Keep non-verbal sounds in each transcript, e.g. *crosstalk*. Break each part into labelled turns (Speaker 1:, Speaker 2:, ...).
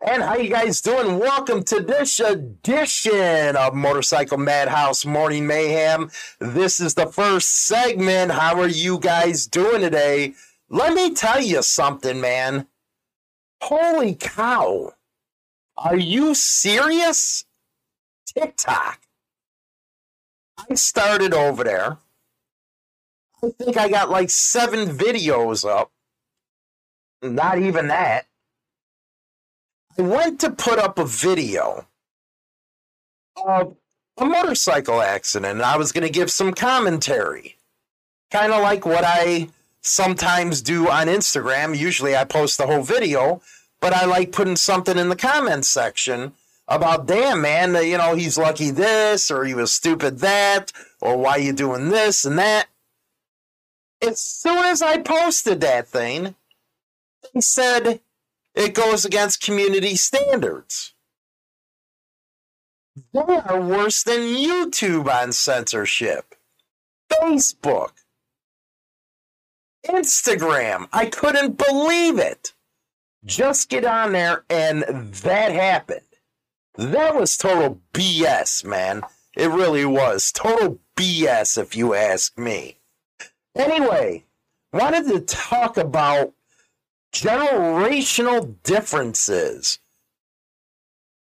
Speaker 1: And how you guys doing? Welcome to this edition of Motorcycle Madhouse Morning Mayhem. This is the first segment. How are you guys doing today? Let me tell you something, man. Holy cow. Are you serious? TikTok. I started over there. I think I got like seven videos up. Not even that. Went to put up a video of a motorcycle accident. I was going to give some commentary, kind of like what I sometimes do on Instagram. Usually I post the whole video, but I like putting something in the comments section about, damn, man, you know, he's lucky this, or he was stupid that, or why you doing this and that. As soon as I posted that thing, they said, it goes against community standards. They are worse than YouTube on censorship. Facebook. Instagram. I couldn't believe it. Just get on there and that happened. That was total BS, man. It really was. Total BS, if you ask me. Anyway, wanted to talk about generational differences.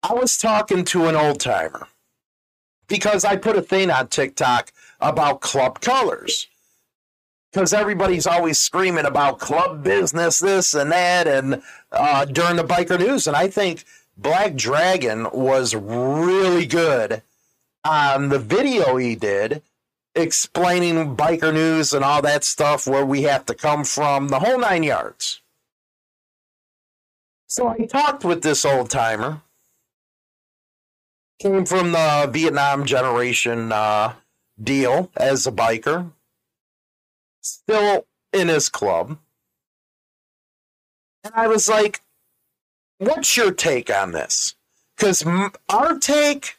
Speaker 1: I was talking to an old timer because I put a thing on TikTok about club colors. Because everybody's always screaming about club business, this and that, and uh, during the biker news. And I think Black Dragon was really good on the video he did explaining biker news and all that stuff, where we have to come from, the whole nine yards. So I talked with this old timer. Came from the Vietnam generation uh, deal as a biker. Still in his club. And I was like, what's your take on this? Because our take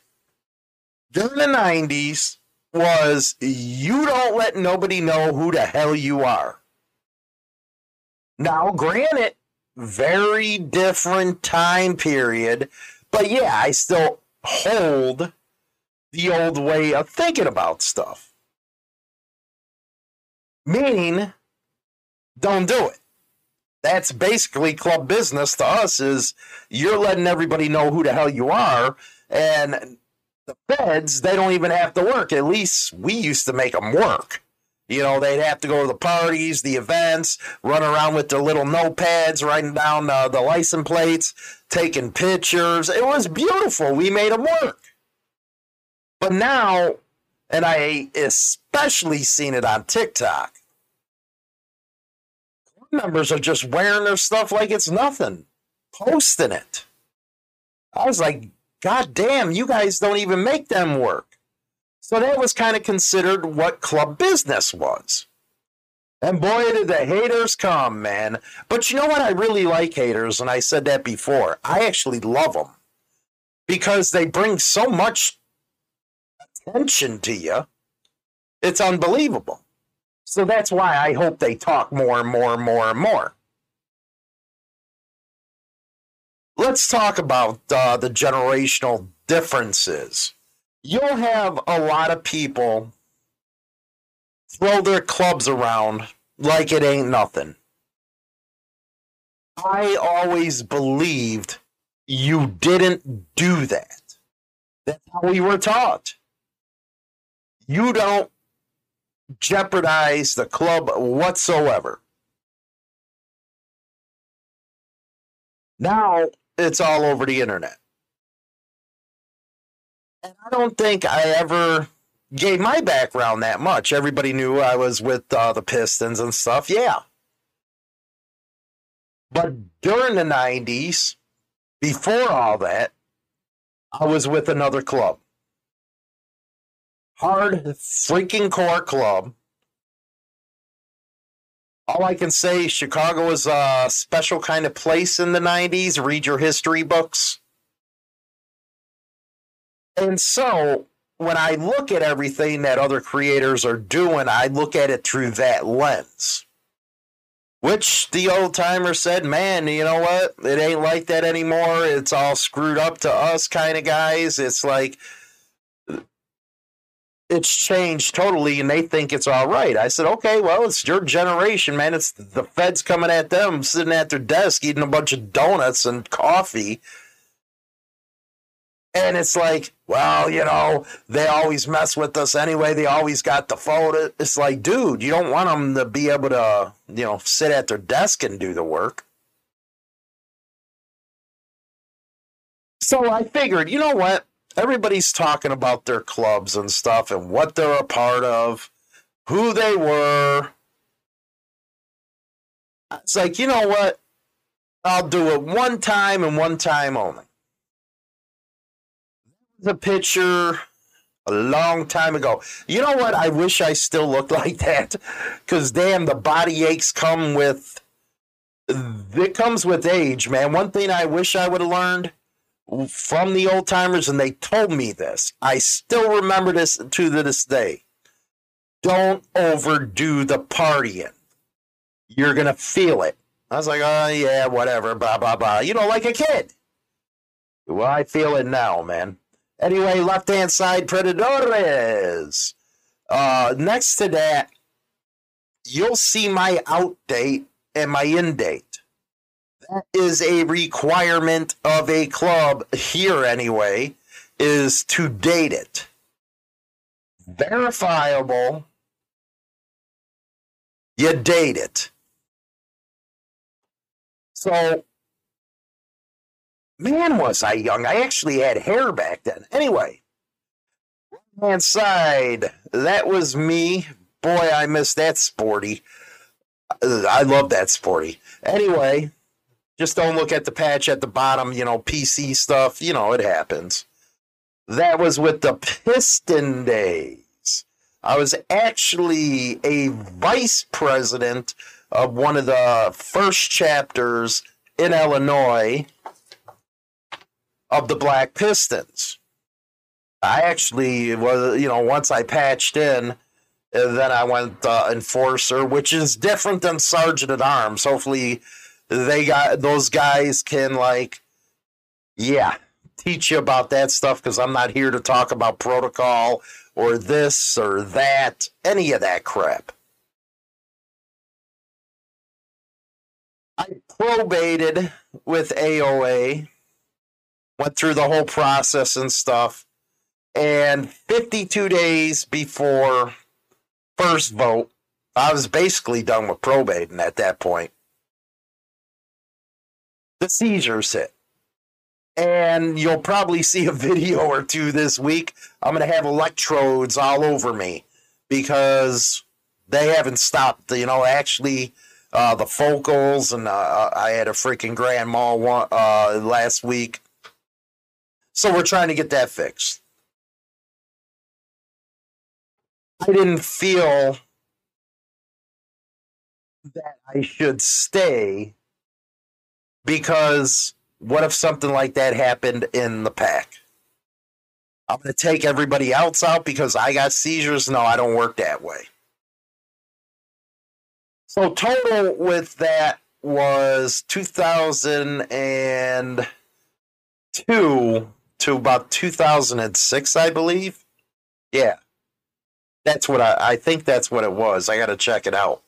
Speaker 1: during the 90s was you don't let nobody know who the hell you are. Now, granted, very different time period. But yeah, I still hold the old way of thinking about stuff. Meaning, don't do it. That's basically club business to us is you're letting everybody know who the hell you are and the feds they don't even have to work. At least we used to make them work. You know, they'd have to go to the parties, the events, run around with their little notepads, writing down uh, the license plates, taking pictures. It was beautiful. We made them work. But now, and I especially seen it on TikTok, members are just wearing their stuff like it's nothing, posting it. I was like, God damn, you guys don't even make them work. So that was kind of considered what club business was. And boy, did the haters come, man. But you know what? I really like haters, and I said that before. I actually love them because they bring so much attention to you. It's unbelievable. So that's why I hope they talk more and more and more and more. Let's talk about uh, the generational differences you'll have a lot of people throw their clubs around like it ain't nothing. I always believed you didn't do that. That's how we were taught. You don't jeopardize the club whatsoever. Now it's all over the internet. And I don't think I ever gave my background that much. Everybody knew I was with uh, the Pistons and stuff. Yeah. But during the 90s, before all that, I was with another club. Hard freaking core club. All I can say, Chicago was a special kind of place in the 90s. Read your history books. And so when I look at everything that other creators are doing, I look at it through that lens. Which the old timer said, man, you know what? It ain't like that anymore. It's all screwed up to us kind of guys. It's like it's changed totally and they think it's all right. I said, okay, well, it's your generation, man. It's the feds coming at them, sitting at their desk, eating a bunch of donuts and coffee and it's like, well, you know, they always mess with us anyway. They always got the phone. It's like, dude, you don't want them to be able to, you know, sit at their desk and do the work. So I figured, you know what? Everybody's talking about their clubs and stuff and what they're a part of, who they were. It's like, you know what? I'll do it one time and one time only the picture a long time ago. You know what? I wish I still looked *laughs* like that. Because damn, the body aches come with. It comes with age, man. One thing I wish I would have learned from the old timers, and they told me this. I still remember this to this day. Don't overdo the partying. You're gonna feel it. I was like, oh yeah, whatever, blah blah blah. You know, like a kid. Well, I feel it now, man. Anyway, left hand side, Predadores. Uh, next to that, you'll see my out date and my in date. That is a requirement of a club here, anyway, is to date it. Verifiable, you date it. So Man, was I young. I actually had hair back then. Anyway, hand side, that was me. Boy, I miss that sporty. I love that sporty. Anyway, just don't look at the patch at the bottom, you know, PC stuff. You know, it happens. That was with the Piston days. I was actually a vice president of one of the first chapters in Illinois of the Black Pistons. I actually was, you know, once I patched in, then I went uh, enforcer, which is different than sergeant at arms. Hopefully, they got those guys can like, yeah, teach you about that stuff because I'm not here to talk about protocol or this or that, any of that crap. I probated with AOA went through the whole process and stuff. And 52 days before first vote, I was basically done with probating at that point. The seizures hit. And you'll probably see a *laughs* video or two this week. I'm going to have electrodes all over me because they haven't stopped. You know, actually, uh, the focals, and uh, I had a freaking grand mal one, uh, last week so we're trying to get that fixed. I didn't feel that I should stay because what if something like that happened in the pack? I'm going to take everybody else out because I got seizures. No, I don't work that way. So total with that was 2002 to about 2006, I believe. Yeah. That's what I, I think that's what it was. I got to check it out.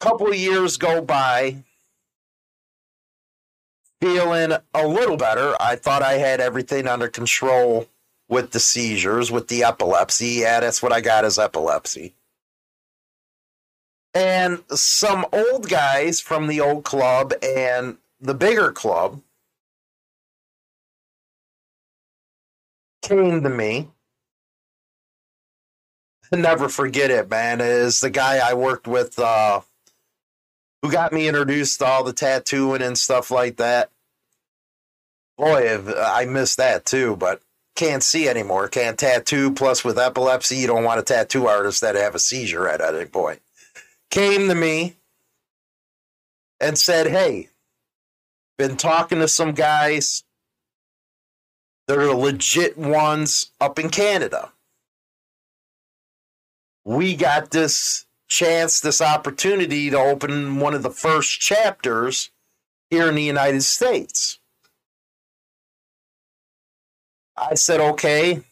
Speaker 1: Couple years go by, feeling a little better. I thought I had everything under control with the seizures, with the epilepsy. Yeah, that's what I got is epilepsy. And some old guys from the old club and the bigger club came to me. Never forget it, man. Is the guy I worked with uh, who got me introduced to all the tattooing and stuff like that. Boy, I missed that too, but can't see anymore. Can't tattoo. Plus, with epilepsy, you don't want a tattoo artist that have a seizure at any point. Came to me and said, Hey, been talking to some guys. They're legit ones up in Canada. We got this chance, this opportunity to open one of the first chapters here in the United States. I said, okay.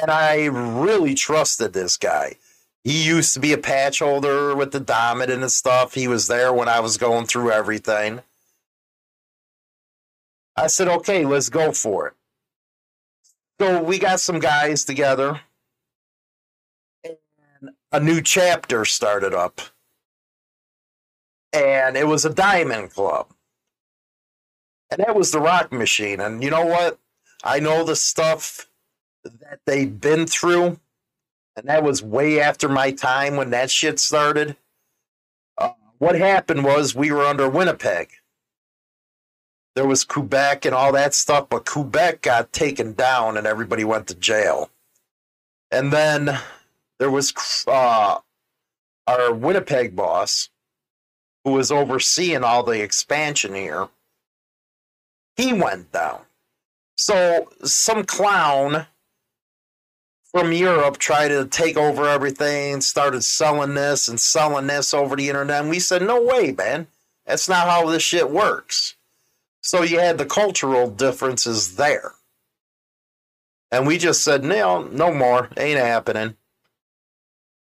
Speaker 1: And I really trusted this guy. He used to be a patch holder with the Diamond and stuff. He was there when I was going through everything. I said, okay, let's go for it. So we got some guys together, and a new chapter started up. And it was a diamond club. And that was the rock machine. And you know what? I know the stuff that they've been through, and that was way after my time when that shit started. Uh, what happened was we were under Winnipeg. There was Quebec and all that stuff, but Quebec got taken down and everybody went to jail. And then there was uh, our Winnipeg boss, who was overseeing all the expansion here. He went down. So some clown from Europe tried to take over everything, started selling this and selling this over the internet. And we said, no way, man. That's not how this shit works. So you had the cultural differences there. And we just said, no, no more. Ain't happening.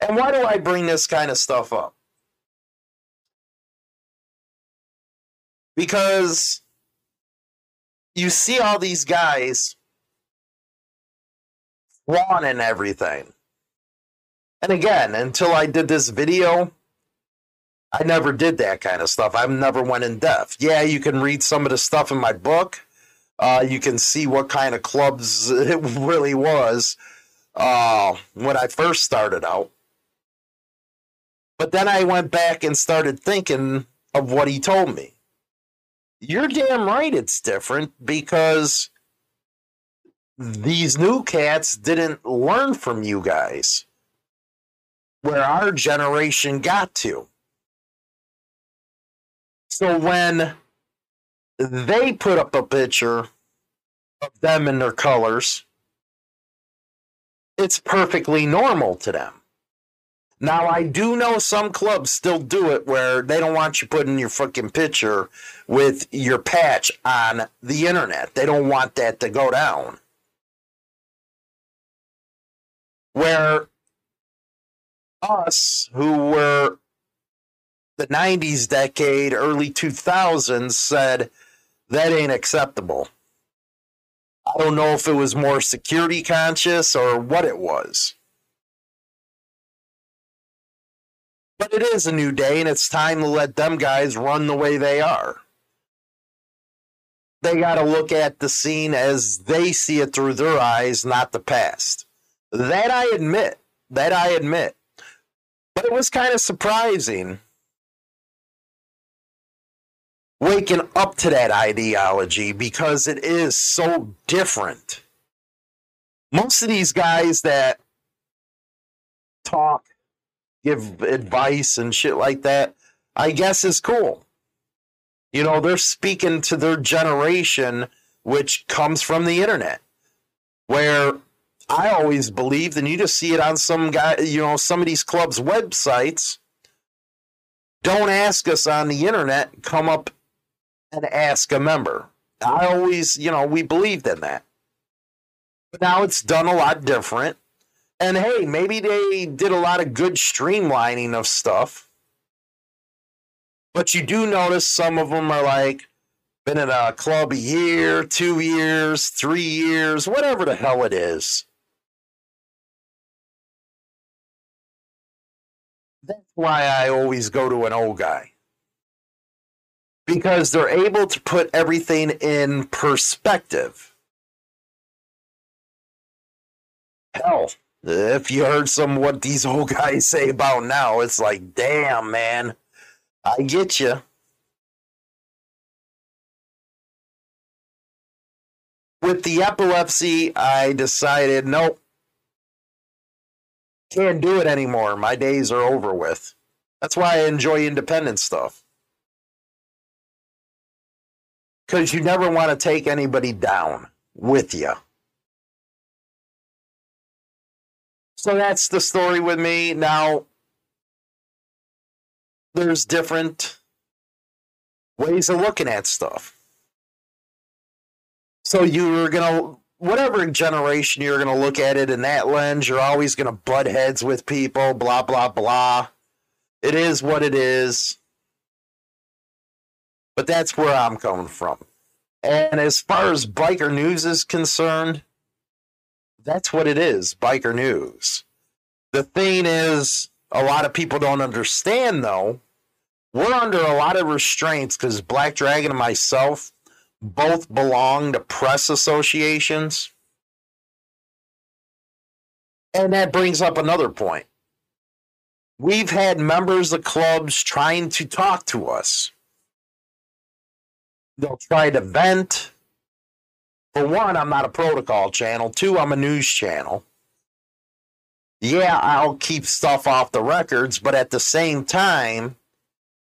Speaker 1: And why do I bring this kind of stuff up? Because you see all these guys flaunting everything. And again, until I did this video, I never did that kind of stuff. I've never went in depth. Yeah, you can read some of the stuff in my book. Uh, you can see what kind of clubs *laughs* it really was uh, when I first started out. But then I went back and started thinking of what he told me. You're damn right it's different because these new cats didn't learn from you guys where our generation got to. So when they put up a picture of them in their colors, it's perfectly normal to them. Now, I do know some clubs still do it where they don't want you putting your fucking picture with your patch on the internet. They don't want that to go down. Where us, who were the 90s decade, early 2000s, said that ain't acceptable. I don't know if it was more security conscious or what it was. But it is a new day, and it's time to let them guys run the way they are. They got to look at the scene as they see it through their eyes, not the past. That I admit. That I admit. But it was kind of surprising waking up to that ideology because it is so different. Most of these guys that talk give advice and shit like that, I guess is cool. You know, they're speaking to their generation, which comes from the internet, where I always believed, and you just see it on some guy, you know, some of these clubs' websites. Don't ask us on the internet, come up and ask a member. I always, you know, we believed in that. But now it's done a lot different. And hey, maybe they did a lot of good streamlining of stuff. But you do notice some of them are like, been in a club a year, two years, three years, whatever the hell it is. That's why I always go to an old guy. Because they're able to put everything in perspective. Hell, if you heard some what these old guys say about now, it's like, damn, man, I get you. With the epilepsy, I decided, nope, can't do it anymore. My days are over with. That's why I enjoy independent stuff. Because you never want to take anybody down with you. So that's the story with me. Now, there's different ways of looking at stuff. So you're going to, whatever generation you're going to look at it in that lens, you're always going to butt heads with people, blah, blah, blah. It is what it is. But that's where I'm coming from. And as far as biker news is concerned, that's what it is biker news. The thing is, a lot of people don't understand though. We're under a lot of restraints because Black Dragon and myself both belong to press associations. And that brings up another point. We've had members of clubs trying to talk to us. They'll try to vent, for one, I'm not a protocol channel. Two, I'm a news channel. Yeah, I'll keep stuff off the records, but at the same time,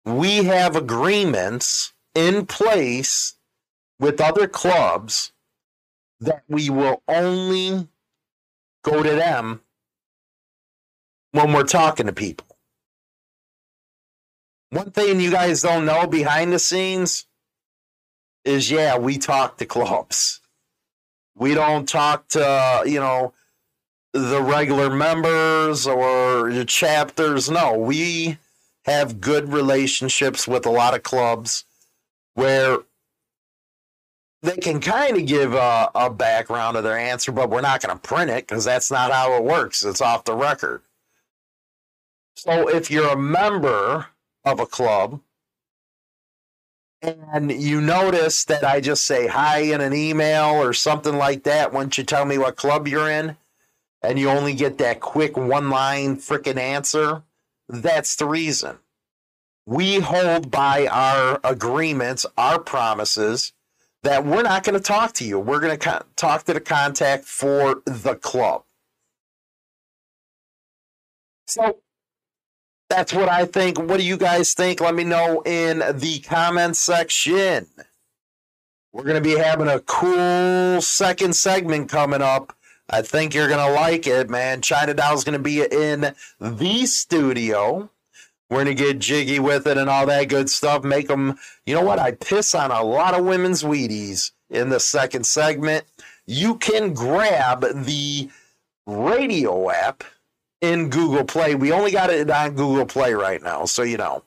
Speaker 1: we have agreements in place with other clubs that we will only go to them when we're talking to people. One thing you guys don't know behind the scenes is yeah, we talk to clubs. We don't talk to, you know, the regular members or the chapters. No, we have good relationships with a lot of clubs where they can kind of give a, a, background of their answer, but we're not going to print it because that's not how it works. It's off the record. So if you're a member of a club and you notice that I just say hi in an email or something like that once you tell me what club you're in, and you only get that quick one line freaking answer, that's the reason. We hold by our agreements, our promises that we're not going to talk to you. We're going to talk to the contact for the club. So that's what I think. What do you guys think? Let me know in the comments section. We're going to be having a cool second segment coming up. I think you're going to like it, man. China Doll's going to be in the studio. We're going to get jiggy with it and all that good stuff. Make them, you know what? I piss on a lot of women's Wheaties in the second segment. You can grab the radio app in Google Play. We only got it on Google Play right now, so you know.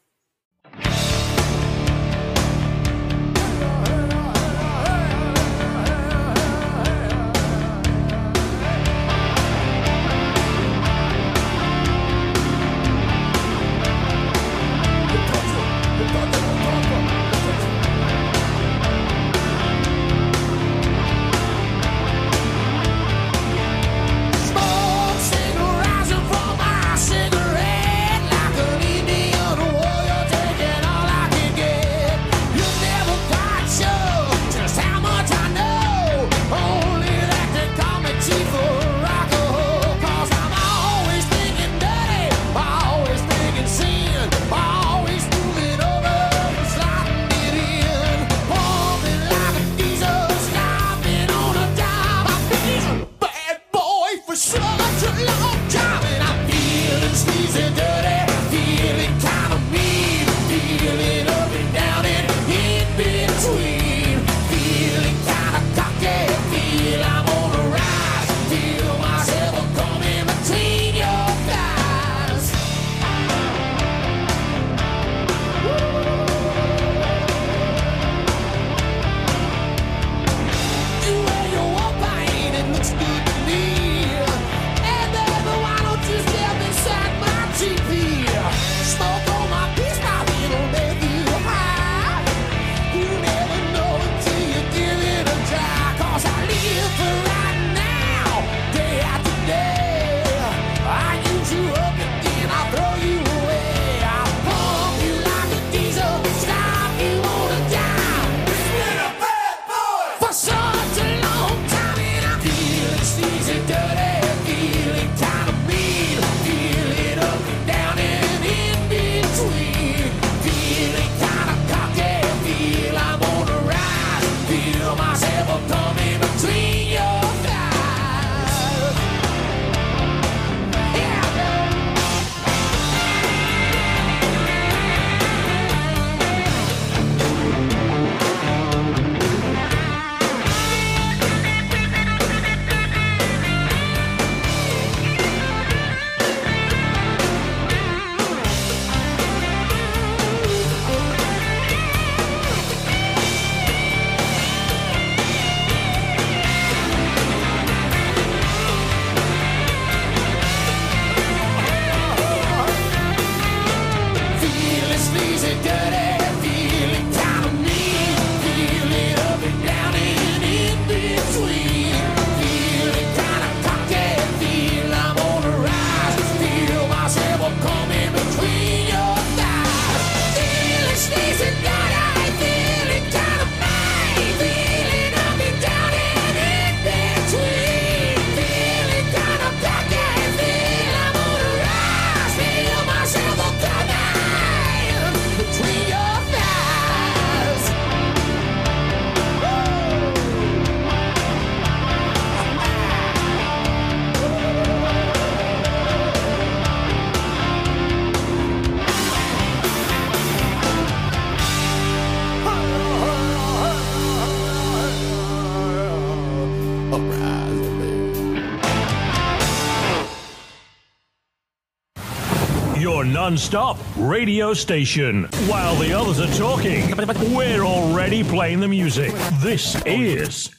Speaker 2: Non-stop radio station. While the others are talking, we're already playing the music. This is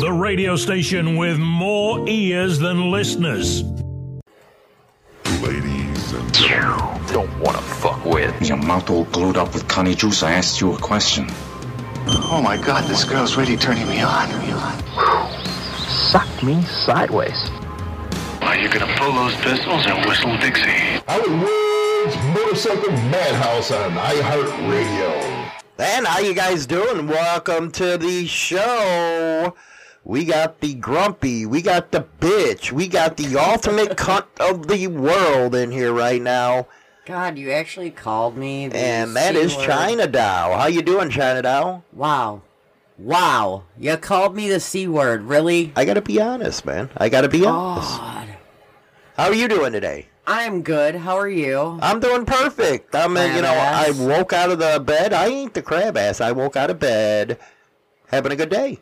Speaker 2: the radio station with more ears than listeners.
Speaker 3: Ladies and gentlemen,
Speaker 4: don't want to fuck with.
Speaker 5: Your mouth all glued up with connie juice. I asked you a question.
Speaker 6: Oh my god, this girl's really turning me on.
Speaker 4: Suck me sideways.
Speaker 6: Are you gonna pull those pistols and whistle Dixie?
Speaker 3: Howard Woods Motorcycle Madhouse on iHeartRadio.
Speaker 1: And how you guys doing? Welcome to the show. We got the grumpy, we got the bitch, we got the ultimate *laughs* cunt of the world in here right now.
Speaker 7: God, you actually called me. the
Speaker 1: And that is
Speaker 7: C-word.
Speaker 1: China Doll. How you doing, China Doll?
Speaker 7: Wow. Wow. You called me the C word, really?
Speaker 1: I gotta be honest, man. I gotta be honest. How are you doing today?
Speaker 7: I'm good. How are you?
Speaker 1: I'm doing perfect. I'm, uh, you know, I woke out of the bed. I ain't the crab ass. I woke out of bed, having a good day.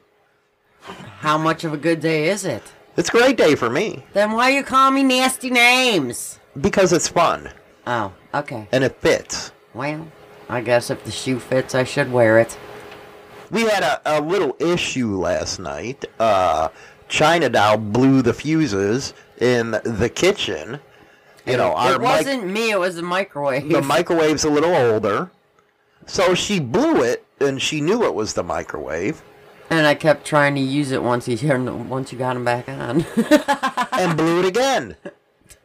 Speaker 7: How much of a good day is it?
Speaker 1: It's a great day for me
Speaker 7: Then why you call me nasty names?
Speaker 1: because it's fun
Speaker 7: Oh, okay.
Speaker 1: and it fits.
Speaker 7: Well, I guess if the shoe fits, I should wear it.
Speaker 1: We had a, a little issue last night. Uh, China Doll blew the fuses in the kitchen. You know, our
Speaker 7: it wasn't me. It was the microwave.
Speaker 1: the microwave's a little older, so she blew it, and she knew it was the microwave,
Speaker 7: and I kept trying to use it once turned, once you got him back on. *laughs*
Speaker 1: and blew it again.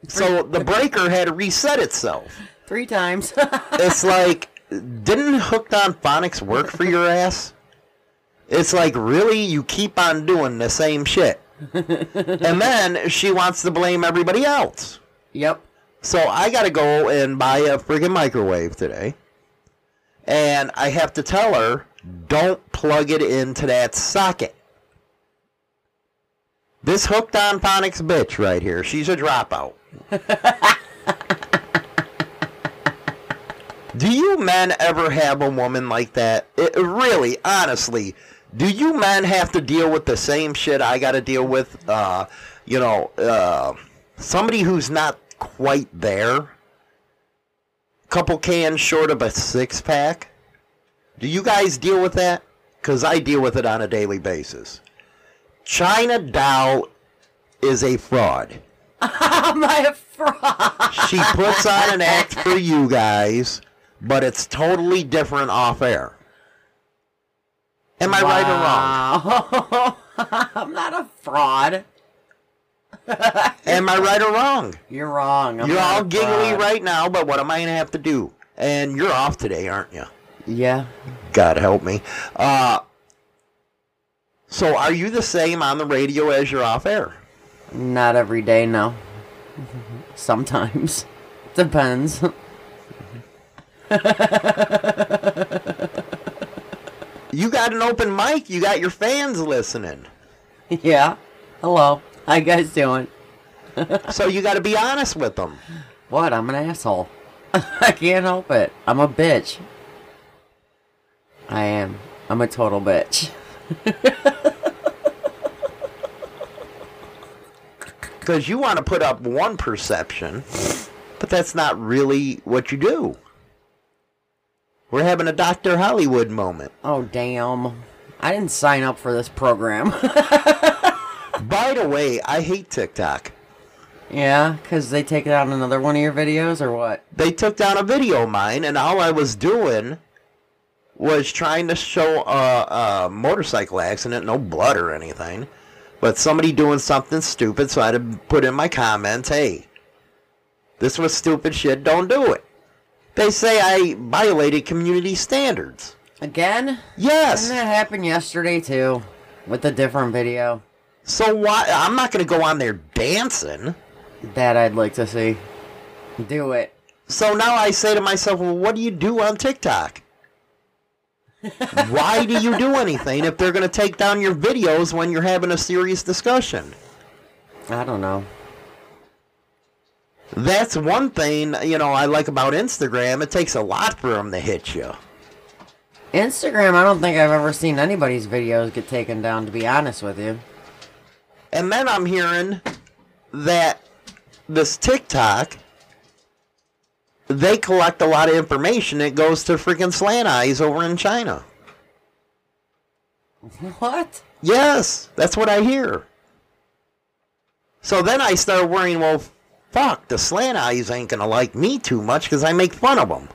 Speaker 1: So the breaker had to reset itself.
Speaker 7: Three times. *laughs*
Speaker 1: It's like, didn't Hooked on Phonics work for your ass? It's like, really? You keep on doing the same shit. and then she wants to blame everybody else.
Speaker 7: yep.
Speaker 1: So I got to go and buy a friggin' microwave today. And I have to tell her, don't plug it into that socket. This hooked on phonics bitch right here, she's a dropout. *laughs* do you men ever have a woman like that? It, really, honestly, do you men have to deal with the same shit I got to deal with? Uh, you know, uh, somebody who's not quite there. Couple cans short of a six pack. Do you guys deal with that? Because I deal with it on a daily basis. China Doll is a fraud. *laughs*
Speaker 7: Am I a fraud?
Speaker 1: She puts on an act for you guys, but it's totally different off air. Am I right or wrong?
Speaker 7: right or wrong? I'm not a fraud.
Speaker 1: Am I right or wrong?
Speaker 7: You're wrong. I'm
Speaker 1: You're all giggly
Speaker 7: fraud.
Speaker 1: right now, but what am I going to have to do? And you're off today, aren't you?
Speaker 7: Yeah.
Speaker 1: God help me. Uh, so are you the same on the radio as you're off air?
Speaker 7: Not every day, no. Sometimes. Depends.
Speaker 1: You got an open mic. You got your fans listening. *laughs*
Speaker 7: yeah. Hello. How you guys doing?
Speaker 1: So you got to be honest with them.
Speaker 7: What? I'm an asshole. *laughs* I can't help it. I'm a bitch. I am. I'm a total bitch. *laughs*
Speaker 1: Because you want to put up one perception, but that's not really what you do. We're having a Dr. Hollywood moment.
Speaker 7: Oh, damn. I didn't sign up for this program. *laughs*
Speaker 1: By the way, I hate TikTok.
Speaker 7: yeah, because they take out another one of your videos, or what?
Speaker 1: They took down a video of mine, and all I was doing was trying to show a, a motorcycle accident, no blood or anything, but somebody doing something stupid, so I had to put in my comments, hey, this was stupid shit, don't do it. They say I violated community standards.
Speaker 7: Again?
Speaker 1: Yes.
Speaker 7: Didn't that happen yesterday, too? With a different video?
Speaker 1: So why? I'm not going to go on there dancing.
Speaker 7: That I'd like to see. Do it.
Speaker 1: So now I say to myself, well, what do you do on TikTok? Why do you do anything if they're going to take down your videos when you're having a serious discussion?
Speaker 7: I don't know.
Speaker 1: That's one thing, you know, I like about Instagram. It takes a lot for them to hit you.
Speaker 7: Instagram, I don't think I've ever seen anybody's videos get taken down, to be honest with you.
Speaker 1: And then I'm hearing that this TikTok they collect a lot of information It goes to freaking slant eyes over in China.
Speaker 7: What?
Speaker 1: Yes, that's what I hear. So then I start worrying, well, fuck, the slant eyes ain't gonna like me too much because I make fun of them.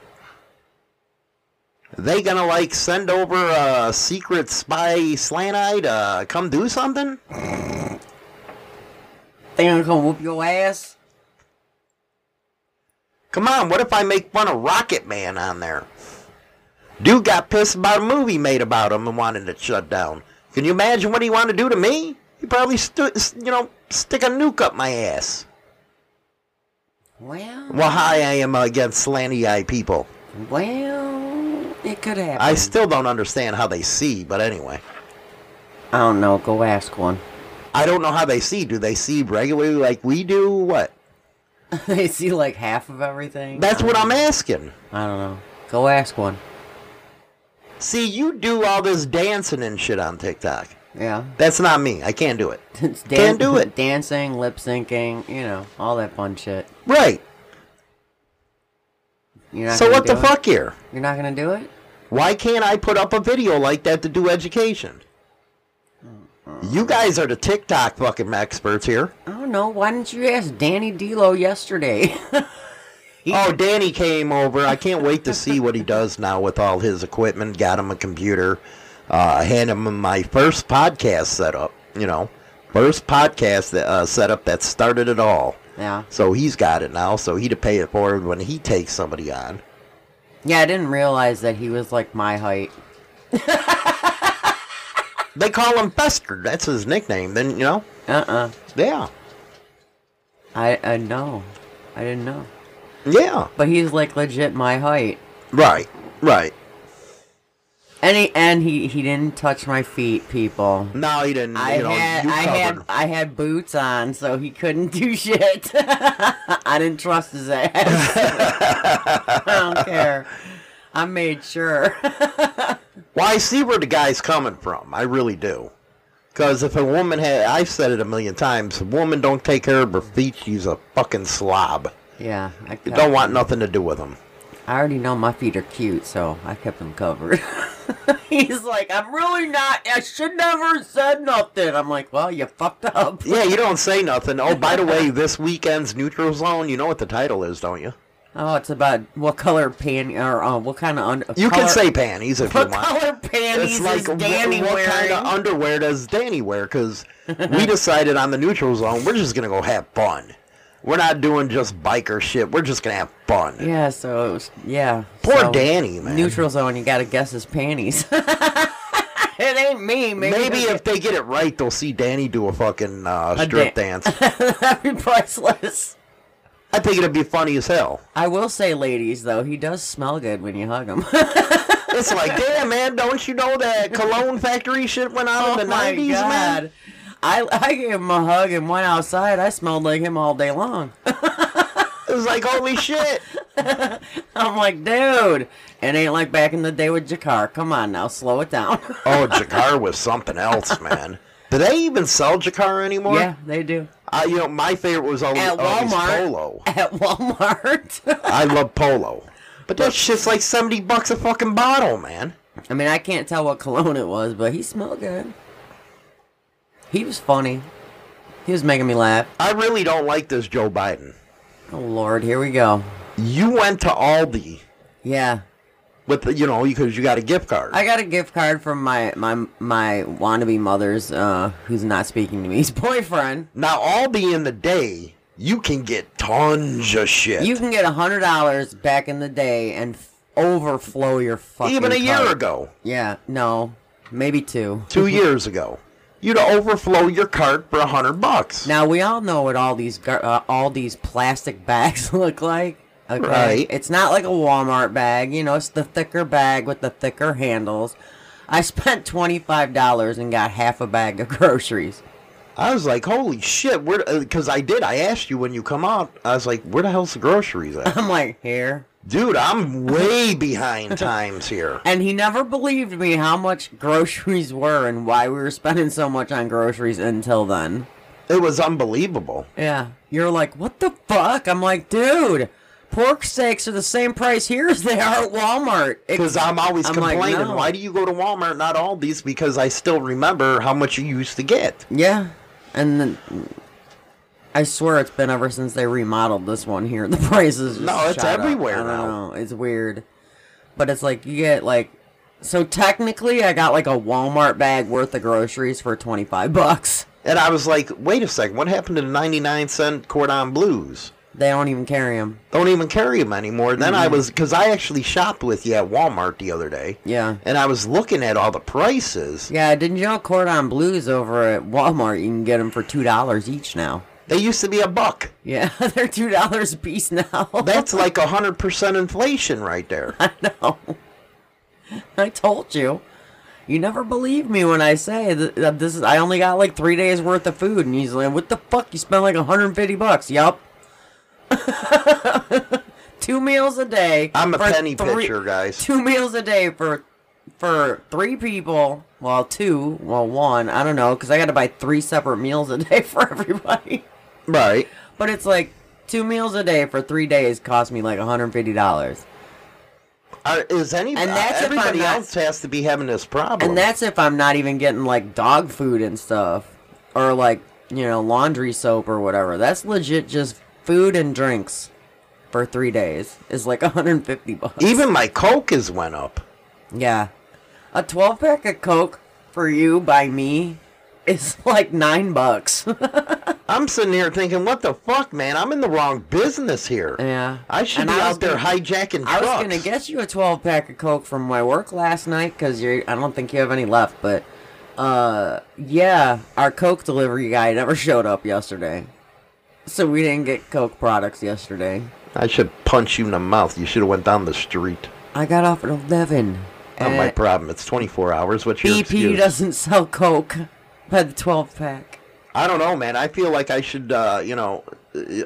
Speaker 1: They gonna like send over a secret spy slant eye to uh, come do something?
Speaker 7: They gonna come whoop your ass?
Speaker 1: Come on, what if I make fun of Rocket Man on there? Dude got pissed about a movie made about him and wanted it shut down. Can you imagine what he wanted to do to me? He probably stood, you know, stick a nuke up my ass.
Speaker 7: Well,
Speaker 1: Well, hi, I am uh, against slanty eye people.
Speaker 7: well, it could happen.
Speaker 1: I still don't understand how they see, but anyway.
Speaker 7: I don't know. Go ask one.
Speaker 1: I don't know how they see. Do they see regularly like we do? What? *laughs*
Speaker 7: they see like half of everything.
Speaker 1: That's what I'm asking.
Speaker 7: I don't know. Go ask one.
Speaker 1: See, you do all this dancing and shit on TikTok.
Speaker 7: Yeah.
Speaker 1: That's not me. I can't do it. *laughs*
Speaker 7: It's
Speaker 1: Can't do it. *laughs*
Speaker 7: Dancing, lip syncing, you know, all that fun shit.
Speaker 1: Right.
Speaker 7: You're not
Speaker 1: So what the
Speaker 7: it?
Speaker 1: fuck here?
Speaker 7: You're not gonna do it?
Speaker 1: Why can't I put up a video like that to do education? You guys are the TikTok fucking experts here.
Speaker 7: I don't know. Why didn't you ask Danny D'Lo yesterday? *laughs*
Speaker 1: Oh, Danny came over. I can't wait to see what he does now with all his equipment. Got him a computer. Uh, hand him my first podcast setup. You know, first podcast that, uh, setup that started it all.
Speaker 7: Yeah.
Speaker 1: So he's got it now. So he'd pay it forward when he takes somebody on.
Speaker 7: Yeah, I didn't realize that he was like my height. *laughs*
Speaker 1: They call him Fester. That's his nickname. Then you know,
Speaker 7: Uh-uh.
Speaker 1: yeah,
Speaker 7: I I know. I didn't know.
Speaker 1: yeah,
Speaker 7: But he's like legit my height.
Speaker 1: right, right.
Speaker 7: And he and he, he didn't touch my feet, people.
Speaker 1: No, he didn't.
Speaker 7: I
Speaker 1: you know,
Speaker 7: had I had. I had boots on, so he couldn't do *laughs* shit. I didn't trust his ass. *laughs* I don't care. I made sure. *laughs*
Speaker 1: Well, I see where the guy's coming from. I really do. Because if a woman had, I've said it a million times, a woman don't take care of her feet, she's a fucking slob.
Speaker 7: yeah, I
Speaker 1: You don't want nothing to do with them.
Speaker 7: I already know my feet are cute, so I kept them covered. *laughs* He's like, I'm really not. I should never have said nothing. I'm like, well, you fucked up.
Speaker 1: Yeah, you don't say nothing. Oh, by the way, *laughs* this weekend's Neutral Zone, you know what the title is, don't you?
Speaker 7: Oh, it's about what color pan or uh, what kind of under.
Speaker 1: You
Speaker 7: color,
Speaker 1: can say panties if you want.
Speaker 7: what color panties
Speaker 1: It's like
Speaker 7: is Danny
Speaker 1: what
Speaker 7: wearing?
Speaker 1: kind of underwear does Danny wear? Because we *laughs* decided on the Neutral Zone, we're just going to go have fun. We're not doing just biker shit. We're just going to have fun.
Speaker 7: Yeah, so it was, yeah.
Speaker 1: Poor
Speaker 7: so,
Speaker 1: Danny, man.
Speaker 7: Neutral zone, you gotta guess his panties. *laughs* it ain't me. Maybe,
Speaker 1: Maybe if they get it right, they'll see Danny do a fucking uh,
Speaker 7: A
Speaker 1: strip dance. *laughs*
Speaker 7: that'd be priceless.
Speaker 1: I think it'd be funny as hell.
Speaker 7: I will say, ladies, though, he does smell good when you hug him. *laughs*
Speaker 1: It's like, damn, man, don't you know that cologne factory shit went on
Speaker 7: oh
Speaker 1: in the 90s,
Speaker 7: god.
Speaker 1: man?
Speaker 7: I, I gave him a hug and went outside. I smelled like him all day long. *laughs*
Speaker 1: It was like, holy shit. *laughs*
Speaker 7: I'm like, dude, it ain't like back in the day with Drakkar. Come on now, slow it down. *laughs*
Speaker 1: Oh, Drakkar was something else, man. Do they even sell Drakkar anymore?
Speaker 7: yeah, they do.
Speaker 1: Uh, you know, my favorite was always,
Speaker 7: At
Speaker 1: always
Speaker 7: Walmart.
Speaker 1: Polo.
Speaker 7: At Walmart.
Speaker 1: I love Polo. But that shit's like 70 bucks a fucking bottle, man.
Speaker 7: I mean, I can't tell what cologne it was, but he smelled good. He was funny. He was making me laugh.
Speaker 1: I really don't like this Joe Biden.
Speaker 7: Oh Lord, here we go.
Speaker 1: You went to Aldi
Speaker 7: Yeah,
Speaker 1: with, the, you know, because you got a gift card.
Speaker 7: I got a gift card from my my my wannabe mother's, uh, who's not speaking to me, *laughs* his boyfriend.
Speaker 1: Now, Aldi in the day, you can get tons of shit.
Speaker 7: You can get a hundred dollars back in the day and f- overflow your fucking.
Speaker 1: Even a year ago,
Speaker 7: Yeah, no, maybe two.
Speaker 1: two *laughs* years ago, you'd overflow your cart for a hundred bucks.
Speaker 7: Now we all know what all these uh, all these plastic *laughs* bags look like. Okay,
Speaker 1: Right.
Speaker 7: it's not like a Walmart bag. You know, it's the thicker bag with the thicker handles. I spent twenty five dollars and got half a bag of *laughs* groceries.
Speaker 1: I was like, holy shit, where? Because I did. I asked you when you come out. I was like, where the hell's the groceries at? *laughs*
Speaker 7: I'm like, here.
Speaker 1: Dude, I'm way behind times here. *laughs*
Speaker 7: And he never believed me how much groceries were and why we were spending so much on groceries until then.
Speaker 1: It was unbelievable.
Speaker 7: Yeah. You're like, what the fuck? I'm like, dude, pork steaks are the same price here as they are at Walmart.
Speaker 1: Because I'm always
Speaker 7: I'm like,
Speaker 1: complaining.
Speaker 7: no.
Speaker 1: Why do you go to Walmart, not Aldi's? Because I still remember how much you used to get.
Speaker 7: Yeah, and then I swear it's been ever since they remodeled this one here. *laughs* The prices just
Speaker 1: No, it's
Speaker 7: shot up.
Speaker 1: everywhere
Speaker 7: I don't
Speaker 1: now.
Speaker 7: know. It's weird, but it's like you get like. So technically, I got like a Walmart bag worth of groceries for twenty five *laughs* bucks.
Speaker 1: And I was like, wait a second, what happened to the 99 cent Cordon Bleus?
Speaker 7: They don't even carry them.
Speaker 1: Don't even carry them anymore. Then
Speaker 7: Mm-hmm.
Speaker 1: I was, because I actually shopped with you at Walmart the other day.
Speaker 7: Yeah.
Speaker 1: And I was looking at all the prices.
Speaker 7: Yeah, didn't you know cordon bleus over at Walmart? You can get them for two dollars each now.
Speaker 1: They used to be a buck.
Speaker 7: Yeah, *laughs* they're two dollars a piece now. *laughs*
Speaker 1: That's like a 100% inflation right there. *laughs*
Speaker 7: I know. I told you. You never believe me when I say that, that this is. I only got like three days worth of food, and he's like, "What the fuck? You spent like 150 bucks?" Yup. two meals a day.
Speaker 1: I'm a penny
Speaker 7: three-
Speaker 1: pitcher, guys.
Speaker 7: Two meals a day for for three people. Well, two. Well, one. I don't know because I got to buy three separate meals a day for everybody.
Speaker 1: Right.
Speaker 7: But it's like two meals a day for three days cost me like 150 dollars.
Speaker 1: Uh, is any,
Speaker 7: And that's
Speaker 1: everybody
Speaker 7: not-
Speaker 1: else has to be having this problem.
Speaker 7: And that's if I'm not even getting like dog food and stuff, or like you know laundry soap or whatever. That's legit just food and drinks for three days is like *laughs* 150 bucks.
Speaker 1: Even my Coke has went up.
Speaker 7: yeah, a 12 pack of Coke for you by me is like nine bucks. *laughs*
Speaker 1: I'm sitting here thinking, what the fuck, man? I'm in the wrong business here.
Speaker 7: yeah,
Speaker 1: I should
Speaker 7: And
Speaker 1: be
Speaker 7: I
Speaker 1: out there
Speaker 7: gonna-
Speaker 1: hijacking
Speaker 7: I
Speaker 1: trucks.
Speaker 7: was gonna get you a 12 pack of Coke from my work last night because I don't think you have any left, but uh, yeah, our Coke delivery guy never *laughs* showed up yesterday, so we didn't get Coke products yesterday.
Speaker 1: I should punch you in the mouth. You should have went down the street.
Speaker 7: I got off at 11.
Speaker 1: Not my problem. It's 24 hours. What's your
Speaker 7: BP
Speaker 1: excuse?
Speaker 7: doesn't sell Coke by the 12 pack.
Speaker 1: I don't know, man. I feel like I should, uh, you know,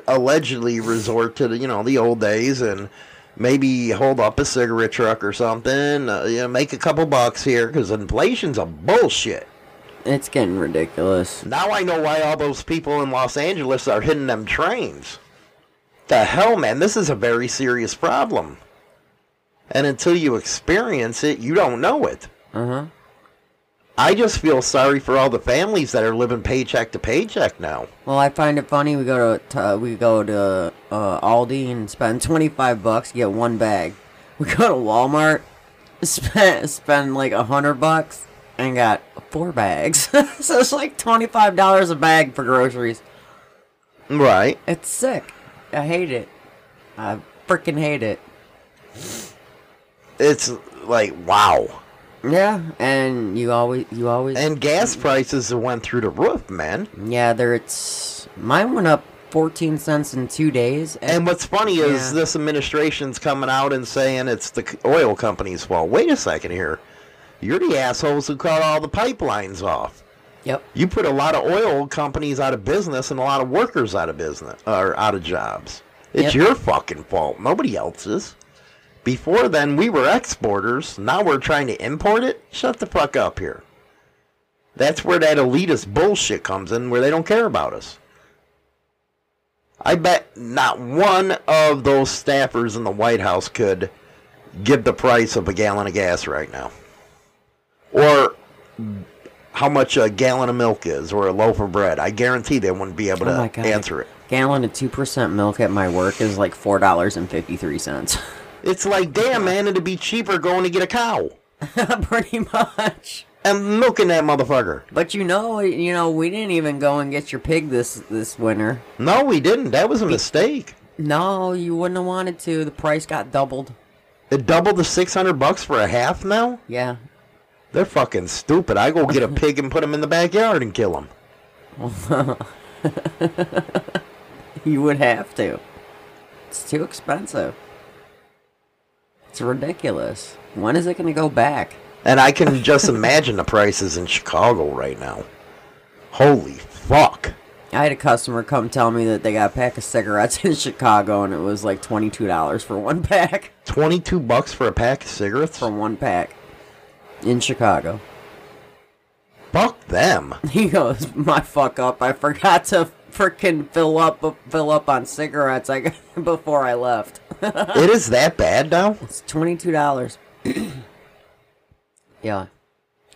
Speaker 1: allegedly resort to the, you know, the old days and maybe hold up a cigarette truck or something. Uh, you know, make a couple bucks here because inflation's a bullshit.
Speaker 7: It's getting ridiculous.
Speaker 1: Now I know why all those people in Los Angeles are hitting them trains. The hell, man, this is a very serious problem. And until you experience it, you don't know it.
Speaker 7: Uh huh.
Speaker 1: I just feel sorry for all the families that are living paycheck to paycheck now.
Speaker 7: Well, I find it funny. We go to, to we go to uh, Aldi and spend twenty five bucks, get one bag. We go to Walmart, spend spend like a hundred bucks, and got four bags. *laughs* so it's like twenty five dollars a bag for groceries.
Speaker 1: Right.
Speaker 7: It's sick. I hate it. I freaking hate it.
Speaker 1: It's like, wow.
Speaker 7: Yeah, and you always you always
Speaker 1: And gas prices went through the roof, man.
Speaker 7: yeah. There it's mine went up fourteen cents in two days.
Speaker 1: And what's funny is this administration's coming out and saying it's the oil company's fault. Wait a second here. You're the assholes who cut all the pipelines off.
Speaker 7: Yep.
Speaker 1: You put a lot of oil companies out of business and a lot of workers out of business or out of jobs. It's
Speaker 7: Yep.
Speaker 1: your fucking fault, nobody else's. Before then, we were exporters. Now we're trying to import it? Shut the fuck up here. That's where that elitist bullshit comes in, where they don't care about us. I bet not one of those staffers in the White House could give the price of a gallon of gas right now. Or how much a gallon of milk is or a loaf of bread. I guarantee they wouldn't be able
Speaker 7: oh
Speaker 1: to
Speaker 7: oh
Speaker 1: answer it.
Speaker 7: Gallon of 2% milk at my work is like $4.53. *laughs*
Speaker 1: It's like, damn, man, it'd be cheaper going to get a cow *laughs*
Speaker 7: Pretty much.
Speaker 1: and milking that motherfucker.
Speaker 7: But you know, you know, we didn't even go and get your pig this this winter.
Speaker 1: No, we didn't. That was a mistake.
Speaker 7: No, you wouldn't have wanted to. The price got doubled.
Speaker 1: It doubled to 600 bucks for a half now?
Speaker 7: Yeah.
Speaker 1: They're fucking stupid. I go get a pig and put him in the backyard and kill him. *laughs*
Speaker 7: You would have to. It's too expensive. It's ridiculous. When is it going to go back?
Speaker 1: And I can just imagine the prices in Chicago right now. Holy fuck.
Speaker 7: I had a customer come tell me that they got a pack of cigarettes *laughs* in Chicago and it was like $22 for one pack.
Speaker 1: 22 bucks for a pack of cigarettes?
Speaker 7: For one pack. In Chicago.
Speaker 1: Fuck them. *laughs*
Speaker 7: He goes, my fuck up. I forgot to freaking fill up fill up on cigarettes I got *laughs* before I left. *laughs*
Speaker 1: it is that bad now.
Speaker 7: It's twenty two dollars. *clears throat* yeah.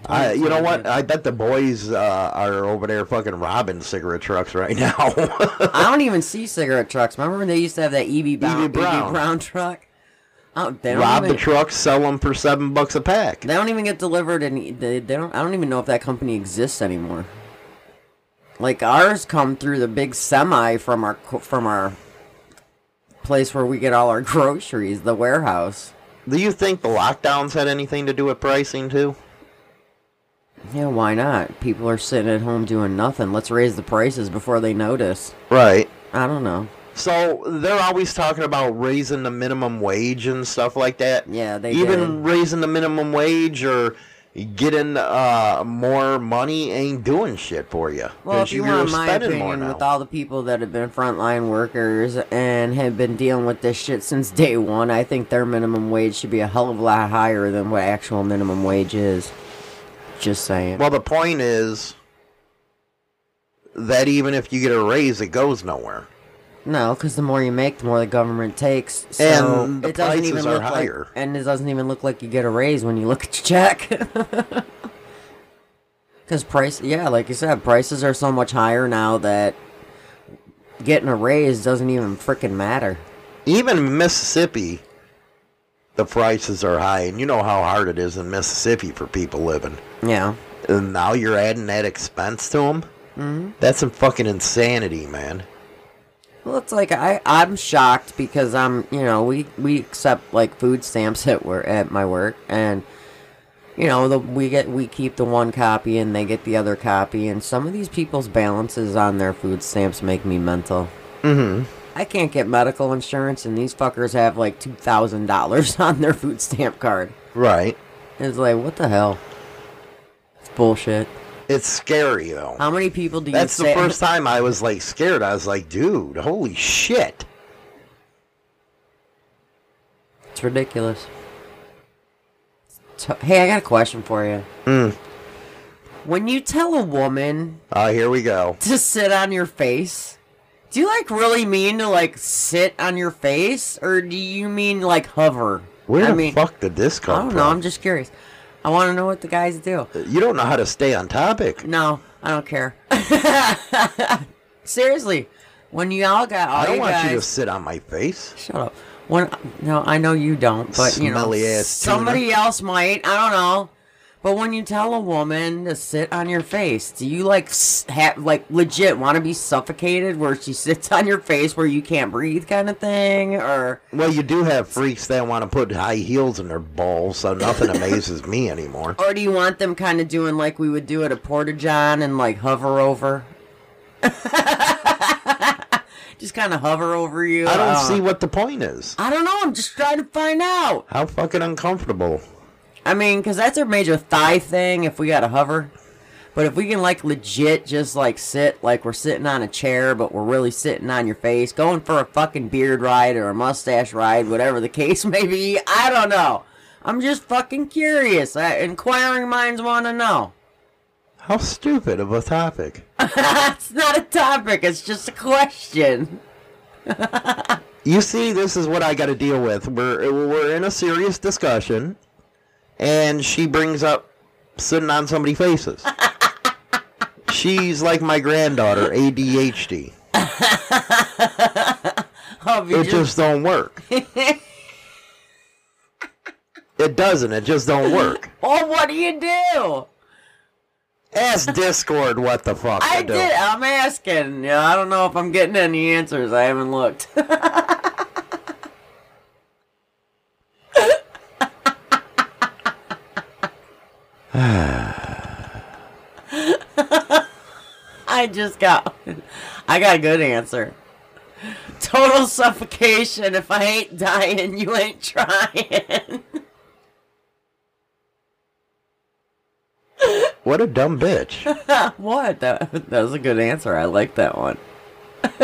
Speaker 1: I, you know what? I bet the boys uh, are over there fucking robbing cigarette trucks right now. *laughs*
Speaker 7: I don't even see cigarette trucks. Remember when they used to have that EB Brown,
Speaker 1: EB Brown.
Speaker 7: Brown truck? Oh, they don't
Speaker 1: Rob
Speaker 7: even,
Speaker 1: the trucks, sell them for seven bucks a pack.
Speaker 7: They don't even get delivered, and they, they don't. I don't even know if that company exists anymore. Like ours come through the big semi from our from our place where we get all our *laughs* groceries, the warehouse.
Speaker 1: Do you think the lockdowns had anything to do with pricing too?
Speaker 7: Yeah, why not? People are sitting at home doing nothing. Let's raise the prices before they notice.
Speaker 1: Right.
Speaker 7: I don't know.
Speaker 1: So they're always talking about raising the minimum wage and stuff like that.
Speaker 7: Yeah, they
Speaker 1: even
Speaker 7: did.
Speaker 1: raising the minimum wage or getting uh, more money ain't doing shit for you.
Speaker 7: Well, if you
Speaker 1: you're
Speaker 7: want my opinion, with all the people that have been frontline workers and have been dealing with this shit since day one, I think their minimum wage should be a hell of a lot higher than what actual minimum wage is. Just saying.
Speaker 1: Well, the point is that even if you get a raise, it goes nowhere.
Speaker 7: No, because the more you make, the more the government takes. So
Speaker 1: And the
Speaker 7: it doesn't
Speaker 1: prices
Speaker 7: even
Speaker 1: are
Speaker 7: look
Speaker 1: higher.
Speaker 7: like, and it doesn't even look like you get a raise when you look at your check. *laughs* Because price, yeah, like you said, prices are so much higher now that getting a raise doesn't even freaking matter.
Speaker 1: Even in Mississippi, the prices are high, and you know how hard it is in Mississippi for people living.
Speaker 7: Yeah.
Speaker 1: And now you're adding that expense to them.
Speaker 7: Mhm.
Speaker 1: That's some fucking insanity, man.
Speaker 7: Well, it's like I I'm shocked because I'm you know we we accept like food stamps *laughs* at work at my work and you know the we get we keep the one copy and they get the other copy and some of these people's balances on their food stamps make me mental.
Speaker 1: Mm-hmm.
Speaker 7: I can't get medical insurance and these fuckers have like two thousand dollars *laughs* on their food stamp card.
Speaker 1: Right.
Speaker 7: It's like what the hell? It's bullshit.
Speaker 1: It's scary though.
Speaker 7: How many people do you
Speaker 1: That's the first time I was like scared. I was like, dude, holy shit.
Speaker 7: It's ridiculous. So- hey, I got a question for you.
Speaker 1: Mm.
Speaker 7: When you tell a woman
Speaker 1: Uh, here we go.
Speaker 7: to sit on your face, do you like really mean to like sit on your face, or do you mean like hover?
Speaker 1: Where
Speaker 7: I
Speaker 1: the
Speaker 7: mean,
Speaker 1: fuck did this
Speaker 7: I
Speaker 1: come
Speaker 7: don't
Speaker 1: from?
Speaker 7: know. I'm just curious. I want to know what the guys do.
Speaker 1: You don't know how to stay on topic.
Speaker 7: No, I don't care. *laughs* Seriously, when you all got all
Speaker 1: I don't
Speaker 7: you
Speaker 1: want
Speaker 7: guys,
Speaker 1: you to sit on my face.
Speaker 7: Shut up. When no, I know you don't, but you know
Speaker 1: Smelly ass tuna.
Speaker 7: somebody else might. I don't know. But when you tell a woman to sit on your face, do you like have like legit want to be suffocated where she *laughs* sits on your face where you can't breathe kind of thing, or
Speaker 1: Well, you do have freaks that want to put high heels in their balls, so nothing *laughs* amazes me anymore.
Speaker 7: or do you want them kind of doing like we would do at a porta john and like hover over? *laughs* Just kind of hover over you.
Speaker 1: I don't
Speaker 7: Uh,
Speaker 1: see what the point is.
Speaker 7: I don't know. I'm just trying to find out.
Speaker 1: How fucking uncomfortable.
Speaker 7: I mean, because that's our major thigh thing if we got to hover. But if we can, like, legit just, like, sit like we're sitting on a chair, but we're really sitting on your face, going for a fucking beard ride or a mustache ride, whatever the *laughs* case may be, I don't know. I'm just fucking curious. I, inquiring minds want to know.
Speaker 1: How stupid of a topic. *laughs*
Speaker 7: it's not a topic, it's just a question.
Speaker 1: You see, this is what I got to deal with. We're we're in a serious discussion, and she brings up sitting on somebody's faces. *laughs* She's like my granddaughter, ADHD.
Speaker 7: Oh,
Speaker 1: It just don't work. *laughs* It doesn't. It just don't work.
Speaker 7: oh, what do you do?
Speaker 1: Ask Discord what the fuck
Speaker 7: I
Speaker 1: to do.
Speaker 7: did. I'm asking. You know, I don't know if I'm getting any answers. I haven't looked. *laughs* *sighs* I just got. I got a good answer. Total suffocation. If I ain't dying, you ain't trying. *laughs*
Speaker 1: What a dumb bitch. *laughs*
Speaker 7: what? That, that was a good answer. I like that one. *laughs*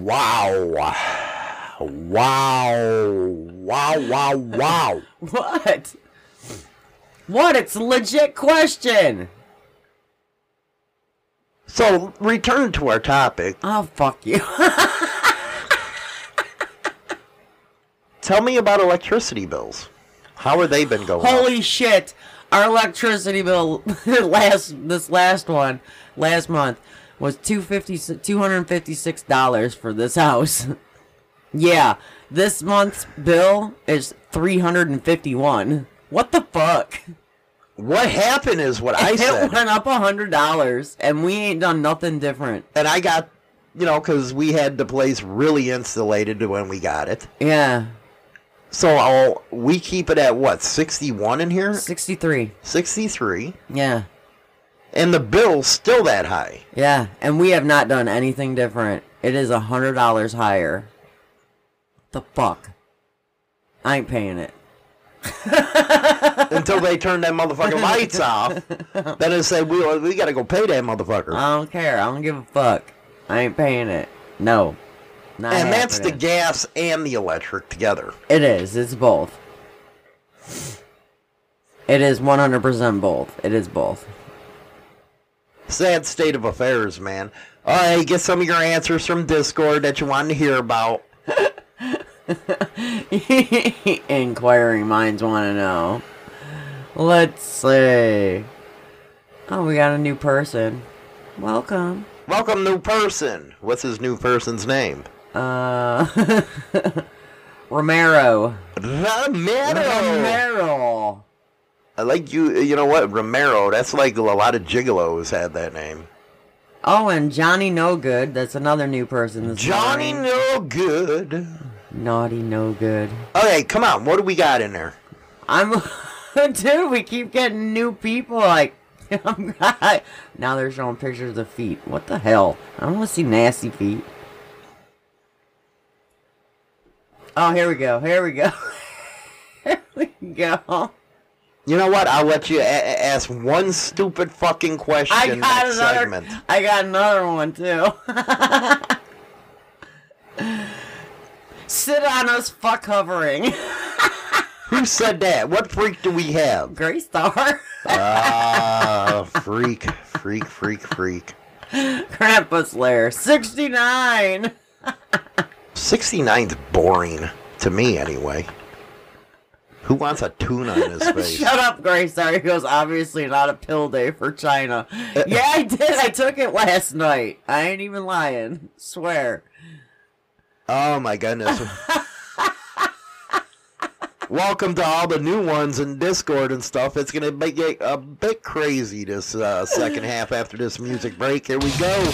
Speaker 1: Wow. Wow. Wow, wow, wow.
Speaker 7: What? What? It's a legit question.
Speaker 8: So return to our topic.
Speaker 7: Oh fuck you. *laughs*
Speaker 8: Tell me about electricity bills. How are they been going?
Speaker 7: Holy up? shit. Our electricity bill *laughs* last this last one last month was two fifty two hundred fifty six 256 dollars for this house. *laughs* yeah, this month's bill is 351. What the fuck?
Speaker 8: What happened is what I *laughs*
Speaker 7: it
Speaker 8: said.
Speaker 7: went up a hundred dollars, and we ain't done nothing different.
Speaker 8: and I got, you know, because we had the place really insulated when we got it.
Speaker 7: Yeah,
Speaker 8: So I'll, we keep it at what, 61 in here?
Speaker 7: sixty three.
Speaker 8: 63.
Speaker 7: Yeah,
Speaker 8: And the bill's still that high.
Speaker 7: yeah, and we have not done anything different. It is a hundred dollars higher. The fuck? I ain't paying it. *laughs*
Speaker 8: Until they turn that motherfucking lights off. Then it say, we, we got to go pay that motherfucker.
Speaker 7: I don't care. I don't give a fuck. I ain't paying it. No. Not
Speaker 8: and that's the gas and the electric together.
Speaker 7: It is. It's both. It is 100% both. It is both.
Speaker 8: Sad state of affairs, man. All right, get some of your answers from Discord that you wanted to hear about. *laughs*
Speaker 7: Inquiring minds want to know. Let's see. Oh, we got a new person. Welcome.
Speaker 8: Welcome, new person. What's his new person's name?
Speaker 7: Uh, *laughs* Romero.
Speaker 8: Romero.
Speaker 7: Romero.
Speaker 8: I like you. You know what, Romero? That's like a lot of gigolos had that name.
Speaker 7: Oh, and Johnny No Good. That's another new person.
Speaker 8: Johnny
Speaker 7: morning.
Speaker 8: No Good.
Speaker 7: Naughty No Good.
Speaker 8: Okay, come on. What do we got in there?
Speaker 7: I'm, *laughs* dude. We keep getting new people. Like, *laughs* not. Now they're showing pictures of feet. What the hell? I don't want to see nasty feet. Oh, here we go. Here we go. *laughs* here we go.
Speaker 8: You know what? I'll let you ask one stupid fucking question
Speaker 7: I got another.
Speaker 8: segment.
Speaker 7: I got another one too. Sit on us, fuck hovering. *laughs*
Speaker 8: Who said that? What freak do we have?
Speaker 7: Gray Star. *laughs*
Speaker 8: Ah, freak, freak, freak, freak.
Speaker 7: Krampus Lair. 69.
Speaker 8: 69's boring to me, anyway. Who wants a tuna in his *laughs* face?
Speaker 7: Shut up, Gray Star. He goes, obviously not a pill day for China. yeah, I did. I took it last night. I ain't even lying. Swear.
Speaker 8: Oh my goodness. Welcome to all the new ones in Discord and stuff. It's gonna be get a bit crazy this uh, second half after this music break. Here we go.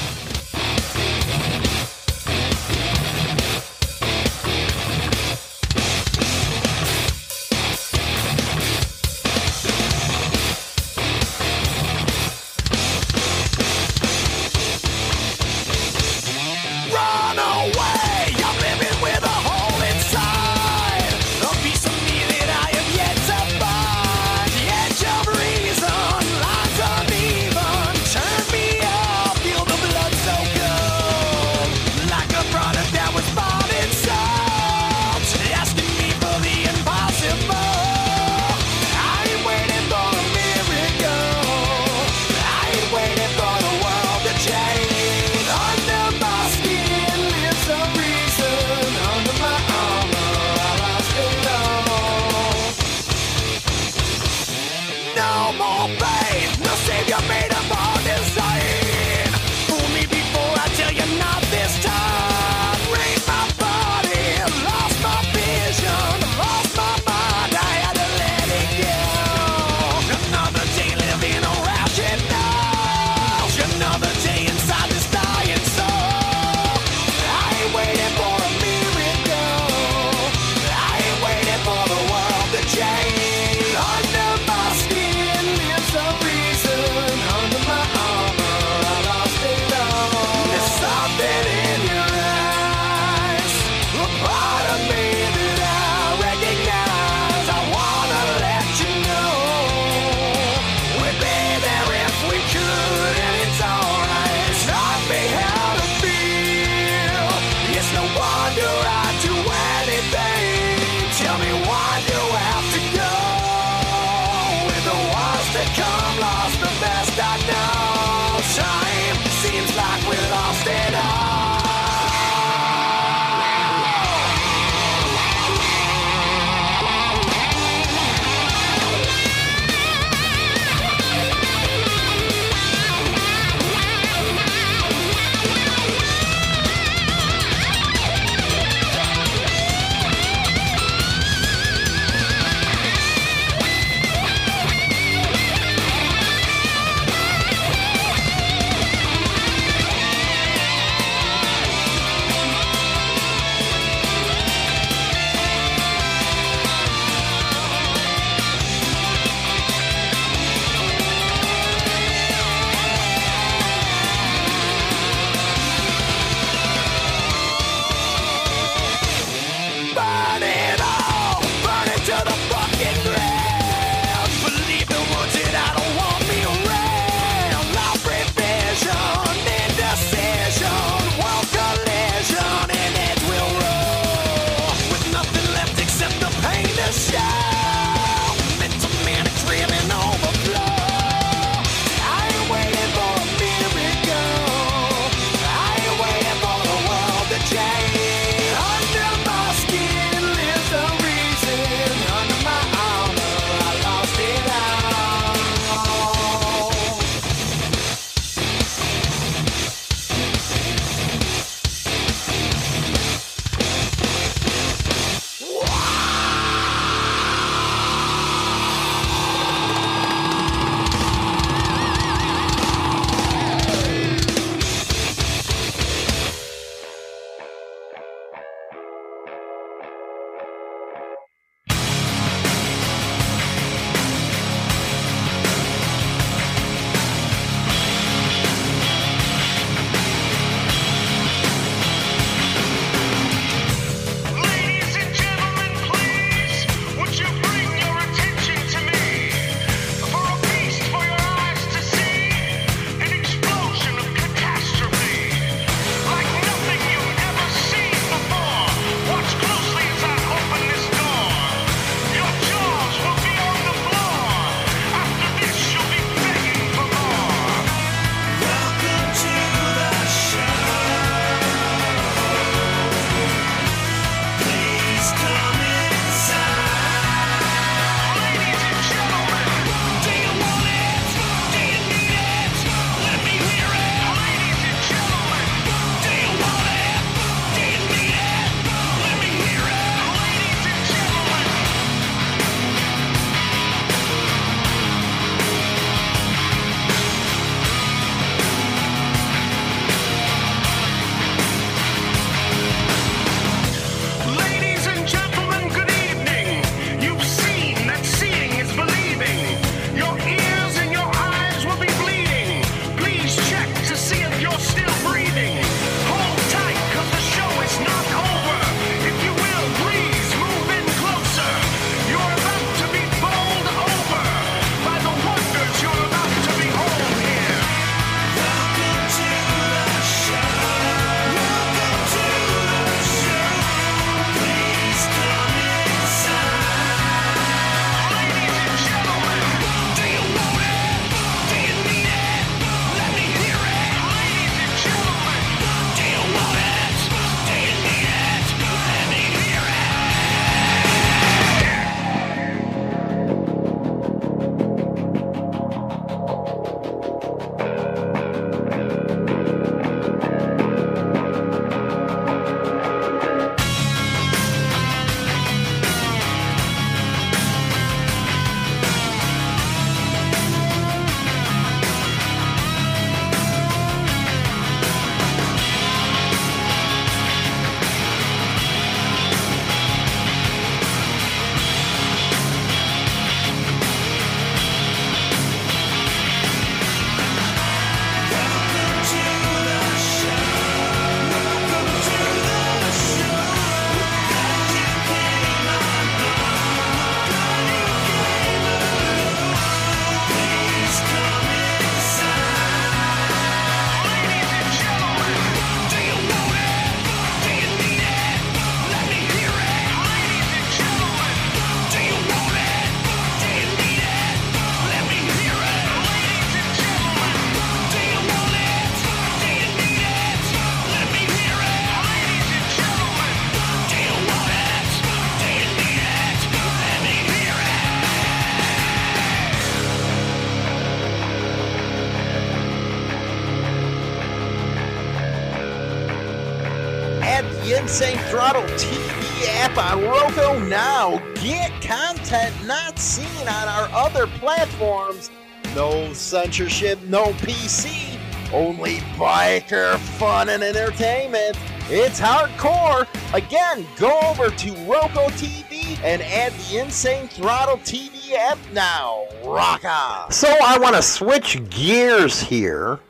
Speaker 1: Throttle TV app on Roku now. Get content not seen on our other platforms. No censorship, no PC, only biker fun and entertainment. It's hardcore. Again, go over to Roku TV and add the Insane Throttle TV app now. Rock on. So I want to switch gears here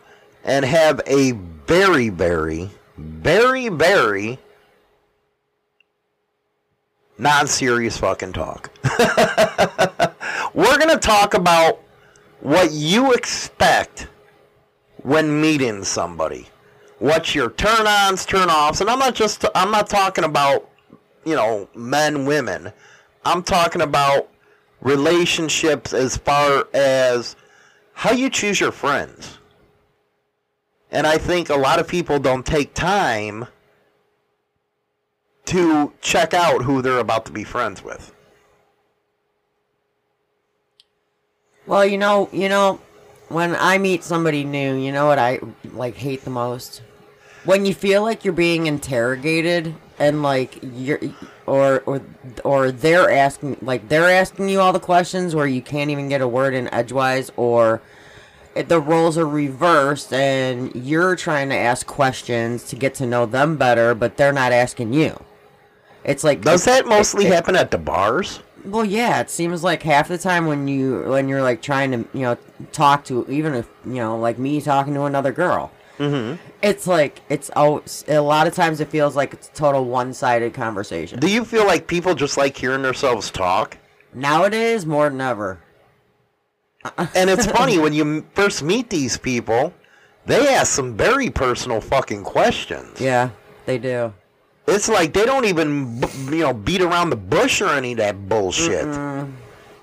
Speaker 1: and have a very, very, very, very, very non-serious fucking talk. *laughs* We're gonna talk about what you expect when meeting somebody. What's your turn-ons, turn-offs, and I'm not just I'm not talking about you know men, women. I'm talking about relationships as far as how you choose your friends. And I think a lot of people don't take time to check out who they're about to be friends with.
Speaker 7: Well, you know, you know, when I meet somebody new, you know what I like hate the most? When you feel like you're being interrogated and like you're or or or they're asking like they're asking you all the questions where you can't even get a word in edgewise or it- the roles are reversed and you're trying to ask questions to get to know them better, but they're not asking you. It's like
Speaker 1: Does that mostly
Speaker 7: it- it-
Speaker 1: happen at the bars?
Speaker 7: well, yeah, it seems like half the time when you when you're like trying to you know talk to even if you know like me talking to another girl,
Speaker 1: Mm-hmm.
Speaker 7: it's like it's always a lot of times it feels like it's a total one sided conversation.
Speaker 1: Do you feel like people just like hearing themselves talk?
Speaker 7: Nowadays, more than ever. *laughs*
Speaker 1: And it's funny when you first meet these people, they ask some very personal fucking questions.
Speaker 7: Yeah, they do.
Speaker 1: It's like they don't even you know beat around the bush or any of that bullshit.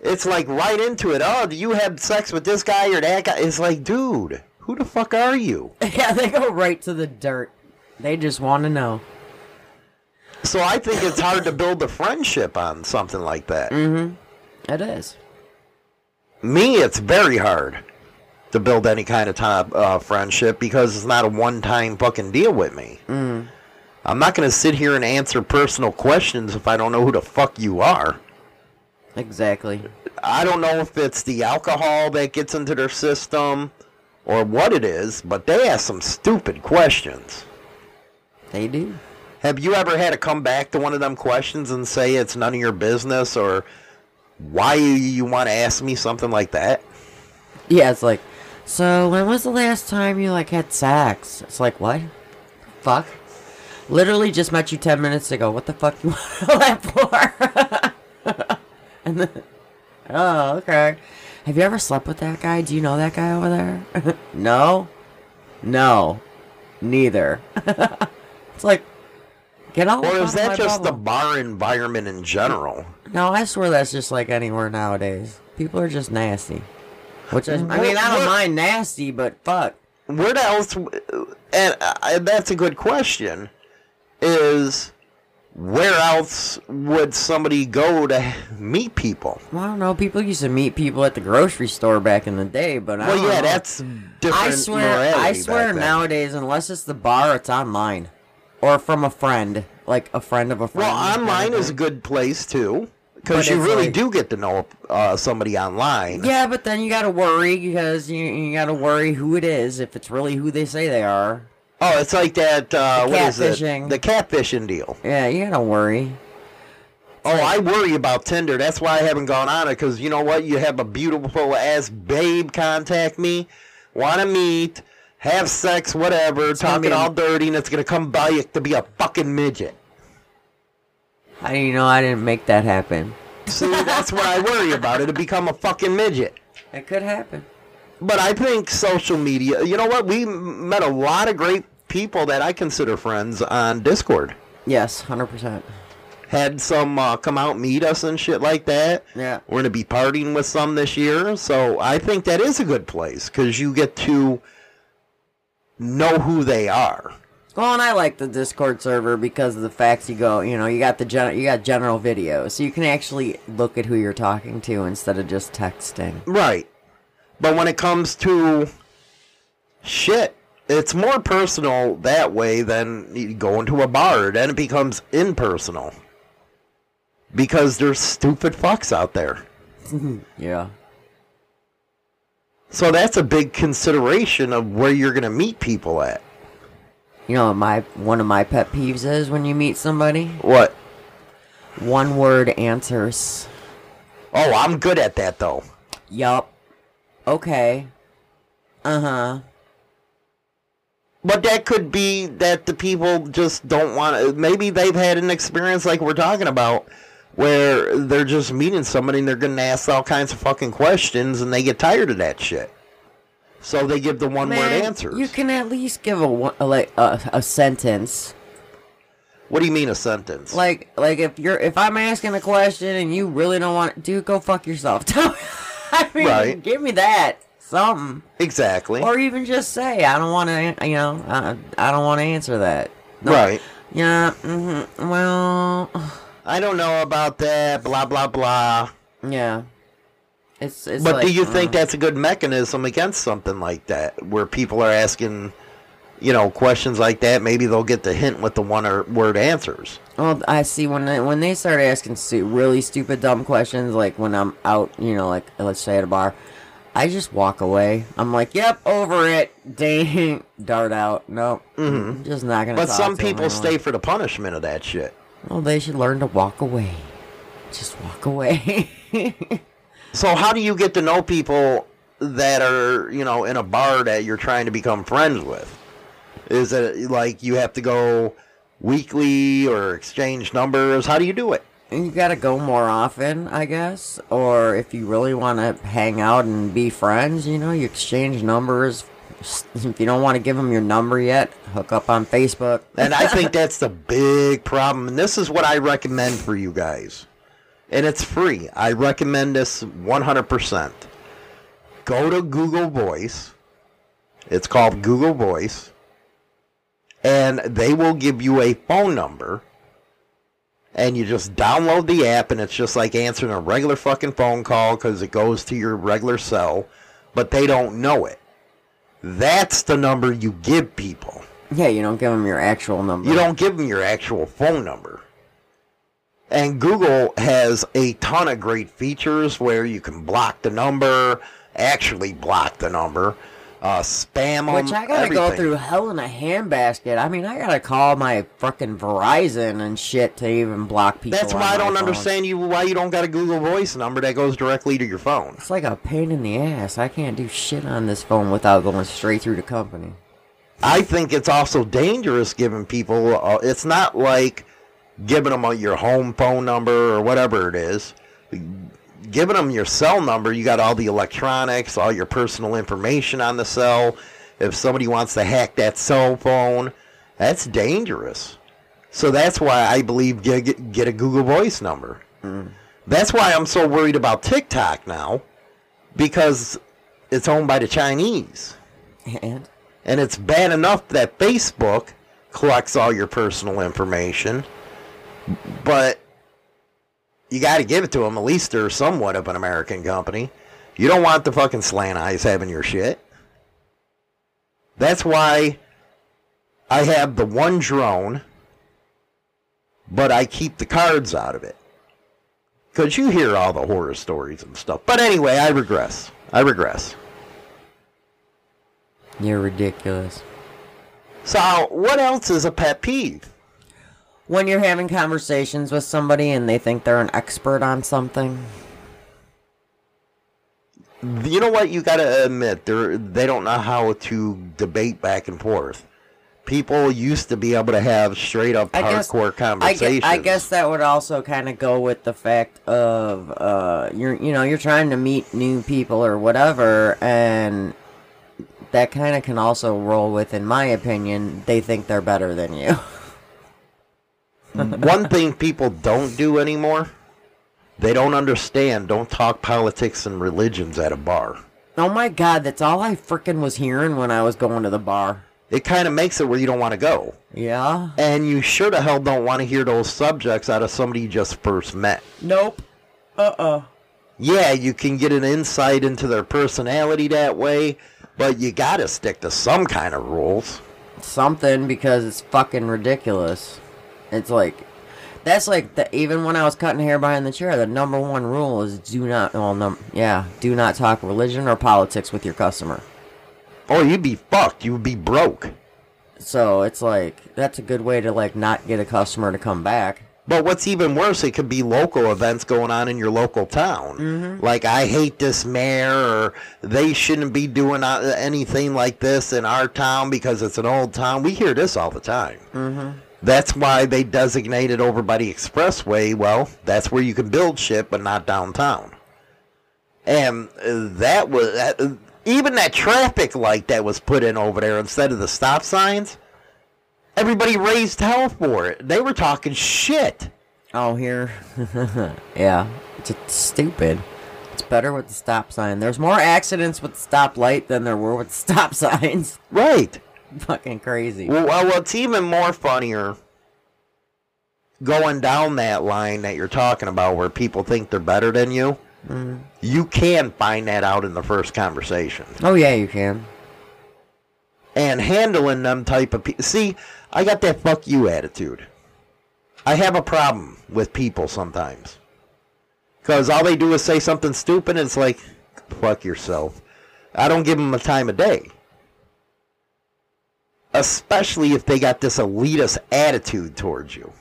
Speaker 1: It's like right into it. Oh, do you have sex with this guy or that guy? It's like, dude, who the fuck are you? *laughs*
Speaker 7: Yeah, they go right to the dirt. They just want to know.
Speaker 1: So I think it's hard to build a friendship on something like that.
Speaker 7: Mm-hmm. It is.
Speaker 1: Me, it's very hard to build any kind of time, uh, friendship because it's not a one-time fucking deal with me.
Speaker 7: Mm.
Speaker 1: I'm not going to sit here and answer personal questions if I don't know who the fuck you are.
Speaker 7: Exactly.
Speaker 1: I don't know if it's the alcohol that gets into their system or what it is, but they ask some stupid questions.
Speaker 7: They do.
Speaker 1: Have you ever had to come back to one of them questions and say it's none of your business or why you want to ask me something like that?
Speaker 7: Yeah, it's like, so when was the last time you like had sex? It's like, what? Fuck. Literally just met you ten minutes ago. What the fuck you *laughs* want that for? *laughs* and then, oh, okay. Have you ever slept with that guy? Do you know that guy over there? *laughs* no, no, neither. it's like, get out.
Speaker 1: Or is that just the bar environment in general?
Speaker 7: No, I swear that's just like anywhere nowadays. People are just nasty. Which is, I mean, I don't mind nasty, but fuck.
Speaker 1: Where else? And uh, that's a good question. Is where else would somebody go to meet people?
Speaker 7: Well, I don't know. People used to meet people at the grocery store back in the day, but I
Speaker 1: Well, yeah,
Speaker 7: know.
Speaker 1: that's different.
Speaker 7: I swear, I swear nowadays, unless it's the bar, it's online, or from a friend, like a friend of a friend.
Speaker 1: Well, online is a good place too, because you really
Speaker 7: like-
Speaker 1: do get to know uh, somebody online.
Speaker 7: Yeah, but then you gotta worry because you you gotta worry who it is if it's really who they say they are.
Speaker 1: Oh, it's like that. Uh,
Speaker 7: The
Speaker 1: what is it?
Speaker 7: catfishing.
Speaker 1: The catfishing deal.
Speaker 7: Yeah, you gotta worry.
Speaker 1: Oh, I worry about Tinder. That's why I haven't gone on it. Because you know what? You have a beautiful ass babe contact me, want to meet, have sex, whatever,
Speaker 7: gonna
Speaker 1: talking all dirty, and it's gonna come by you to be a fucking midget.
Speaker 7: How do you know I didn't make that happen?
Speaker 1: See, that's what I worry about. It'll become a fucking midget.
Speaker 7: It could happen.
Speaker 1: But I think social media. You know what? We met a lot of great people that I consider friends on Discord.
Speaker 7: Yes, hundred percent.
Speaker 1: Had some uh, come out meet us and shit like that.
Speaker 7: Yeah.
Speaker 1: We're gonna be partying with some this year, so I think that is a good place because you get to know who they are.
Speaker 7: Well, and I like the Discord server because of the facts you go, you know, you got the gen- you got general videos, so you can actually look at who you're talking to instead of just texting.
Speaker 1: Right. But when it comes to shit, it's more personal that way than going to a bar. Then it becomes impersonal because there's stupid fucks out there. *laughs*
Speaker 7: Yeah.
Speaker 1: So that's a big consideration of where you're going to meet people at.
Speaker 7: You know what my one of my pet peeves is when you meet somebody?
Speaker 1: What?
Speaker 7: One word answers.
Speaker 1: Oh, I'm good at that though.
Speaker 7: Yup. Okay. Uh huh.
Speaker 1: But that could be that the people just don't want to. Maybe they've had an experience like we're talking about where they're just meeting somebody and they're going to ask all kinds of fucking questions and they get tired of that shit. So they give the one word
Speaker 7: Man,
Speaker 1: answers.
Speaker 7: You can at least give a a, like a, a sentence.
Speaker 1: What do you mean a sentence?
Speaker 7: Like like if you're if I'm asking a question and you really don't want to, dude, go fuck yourself. *laughs* *laughs* I mean,
Speaker 1: Right.
Speaker 7: give me that something,
Speaker 1: exactly.
Speaker 7: or even just say I don't want to. You know, I, I don't want to answer that. No,
Speaker 1: right.
Speaker 7: Yeah. hmm well. *sighs*
Speaker 1: I don't know about that. Blah blah blah.
Speaker 7: Yeah. It's it's.
Speaker 1: but
Speaker 7: like,
Speaker 1: do you think
Speaker 7: uh,
Speaker 1: that's a good mechanism against something like that, where people are asking, you know, questions like that? Maybe they'll get the hint with the one or word answers.
Speaker 7: Well, I see when they, when they start asking stu- really stupid, dumb questions, like when I'm out, you know, like let's say at a bar, I just walk away. I'm like, "Yep, over it." Dang, *laughs* dart out. No, mm-hmm. I'm just not gonna.
Speaker 1: But some people stay for the punishment of that shit.
Speaker 7: Well, they should learn to walk away. Just walk away. *laughs*
Speaker 1: So how do you get to know people that are, you know, in a bar that you're trying to become friends with? Is it like you have to go weekly or exchange numbers? How do you do it?
Speaker 7: you gotta go more often, I guess. Or if you really want to hang out and be friends, you know, you exchange numbers. If you don't want to give them your number yet, hook up on Facebook.
Speaker 1: And I think *laughs* that's the big problem. And this is what I recommend for you guys. And it's free. I recommend this 100%. Go to Google Voice. It's called Google Voice. And they will give you a phone number. And you just download the app, and it's just like answering a regular fucking phone call because it goes to your regular cell. But they don't know it. That's the number you give people.
Speaker 7: Yeah, you don't give them your actual number.
Speaker 1: You don't give them your actual phone number. And Google has a ton of great features where you can block the number, actually block the number, uh, spam.
Speaker 7: Which I gotta go through hell in a handbasket. I mean, I gotta call my fucking Verizon and shit to even block people.
Speaker 1: That's why I don't
Speaker 7: phone.
Speaker 1: understand you why you don't got a Google Voice number that goes directly to your phone.
Speaker 7: It's like a pain in the ass. I can't do shit on this phone without going straight through the company.
Speaker 1: I think it's also dangerous giving people. Uh, it's not like giving them a, your home phone number or whatever it is. Giving them your cell number, you got all the electronics, all your personal information on the cell. If somebody wants to hack that cell phone, that's dangerous. So that's why I believe get, get, get a Google Voice number. Mm. That's why I'm so worried about TikTok now, because it's owned by the Chinese.
Speaker 7: And
Speaker 1: And it's bad enough that Facebook collects all your personal information, but you got to give it to them. At least they're somewhat of an American company. You don't want the fucking slant eyes having your shit. That's why I have the one drone, but I keep the cards out of it. Because you hear all the horror stories and stuff. But anyway, I regress. I regress.
Speaker 7: you're ridiculous.
Speaker 1: So, what else is a pet peeve?
Speaker 7: When you're having conversations with somebody and they think they're an expert on something,
Speaker 1: You know what? You got to admit, they they don't know how to debate back and forth. People used to be able to have straight up
Speaker 7: I guess
Speaker 1: hardcore
Speaker 7: I,
Speaker 1: conversations.
Speaker 7: gue- I guess that would also kind of go with the fact of uh, you're you know you're trying to meet new people or whatever, and that kind of can also roll with, in my opinion, they think they're better than you. *laughs* *laughs*
Speaker 1: One thing people don't do anymore, they don't understand. Don't talk politics and religions at a bar.
Speaker 7: oh my god, that's all I frickin' was hearing when I was going to the bar.
Speaker 1: It kind of makes it where you don't want to go.
Speaker 7: Yeah.
Speaker 1: And you sure the hell don't want to hear those subjects out of somebody you just first met.
Speaker 7: Nope. Uh uh
Speaker 1: Yeah, you can get an insight into their personality that way, but you gotta stick to some kind of rules.
Speaker 7: something because it's fucking ridiculous. It's like that's like the even when I was cutting hair behind the chair, the number one rule is do not well num yeah, do not talk religion or politics with your customer.
Speaker 1: Or you'd be fucked. You would be broke.
Speaker 7: So it's like that's a good way to like not get a customer to come back.
Speaker 1: But what's even worse, it could be local events going on in your local town. Like, I hate this mayor, or they shouldn't be doing uh, anything like this in our town because it's an old town. We hear this all the time.
Speaker 7: Mm-hmm.
Speaker 1: That's why they designated over by the expressway. Well, that's where you can build shit, but not downtown. And uh, that was that, uh, even that traffic light that was put in over there instead of the stop signs. Everybody raised hell for it. They were talking shit.
Speaker 7: Oh here *laughs* Yeah. It's stupid. It's better with the stop sign. There's more accidents with the stop light than there were with *laughs* stop signs.
Speaker 1: Right. *laughs*
Speaker 7: Fucking crazy.
Speaker 1: Well, well, what's even more funnier, going down that line that you're talking about, where people think they're better than you,
Speaker 7: Mhm.
Speaker 1: you can find that out in the first conversation.
Speaker 7: Oh yeah, you can.
Speaker 1: And handling them type of people. See, I got that fuck you attitude. I have a problem with people sometimes. Because all they do is say something stupid, and it's like, fuck yourself. I don't give them a time of day. Especially if they got this elitist attitude towards you.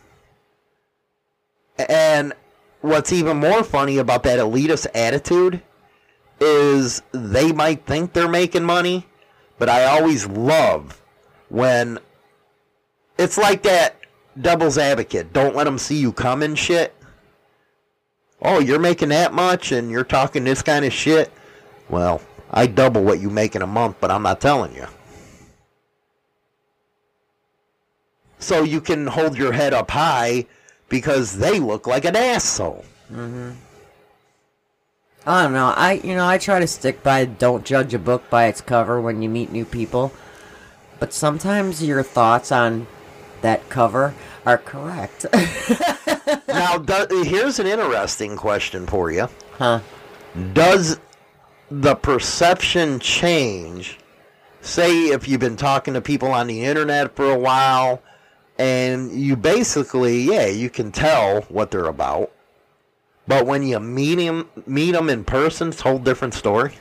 Speaker 1: And what's even more funny about that elitist attitude is they might think they're making money, but I always love when it's like that devil's advocate. Don't let them see you coming shit. Oh, you're making that much and you're talking this kind of shit? Well, I double what you make in a month, but I'm not telling you. So you can hold your head up high because they look like an asshole.
Speaker 7: Mm-hmm. I don't know. I you know I try to stick by don't judge a book by its cover when you meet new people, but sometimes your thoughts on that cover are correct. *laughs*
Speaker 1: now, do, here's an interesting question for you.
Speaker 7: Huh?
Speaker 1: Does the perception change? Say, if you've been talking to people on the internet for a while, and you basically, yeah, you can tell what they're about. But when you meet them, meet them in person, it's a whole different story.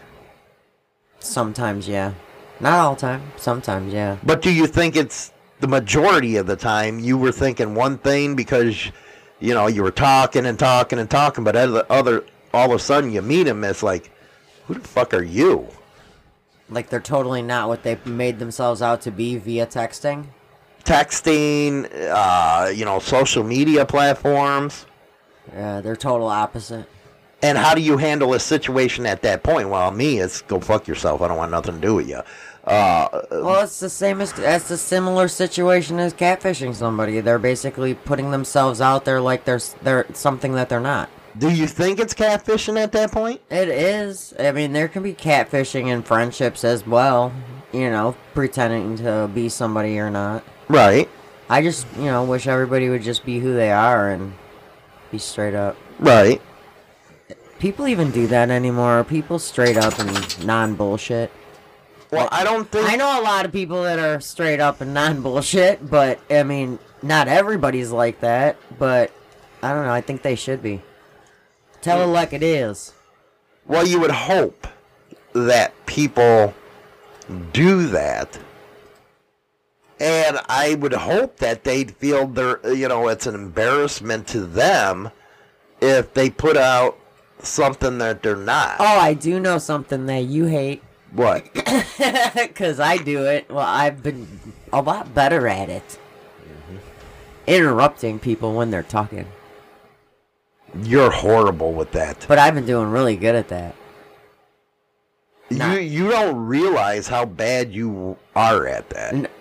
Speaker 7: Sometimes, yeah. Not all time. Sometimes, yeah.
Speaker 1: But do you think it's the majority of the time you were thinking one thing because you know you were talking and talking and talking, but other, other all of a sudden you meet them, it's like, who the fuck are you?
Speaker 7: Like they're totally not what they made themselves out to be via texting.
Speaker 1: Texting, uh, you know, social media platforms.
Speaker 7: Yeah, they're total opposite.
Speaker 1: And how do you handle a situation at that point? Well, me, it's go fuck yourself. I don't want nothing to do with you. Uh,
Speaker 7: Well, it's the same as it's a similar situation as catfishing somebody. They're basically putting themselves out there like they're they're something that they're not.
Speaker 1: do you think it's catfishing at that point?
Speaker 7: It is. I mean, there can be catfishing in friendships as well. You know, pretending to be somebody you're not.
Speaker 1: Right.
Speaker 7: I just, you know, wish everybody would just be who they are and be straight up.
Speaker 1: Right.
Speaker 7: People even do that anymore. People straight up and non bullshit.
Speaker 1: Well, I don't think
Speaker 7: I know a lot of people that are straight up and non bullshit, but I mean, not everybody's like that. But I don't know. I think they should be. Tell it like it is.
Speaker 1: Well, you would hope that people do that. And I would hope that they'd feel their, you know, it's an embarrassment to them if they put out something that they're not.
Speaker 7: Oh, I do know something that you hate.
Speaker 1: What? *laughs*
Speaker 7: Because I do it. Well, I've been a lot better at it. Mm-hmm. Interrupting people when they're talking.
Speaker 1: You're horrible with that.
Speaker 7: But I've been doing really good at that.
Speaker 1: You you don't realize how bad you are at that.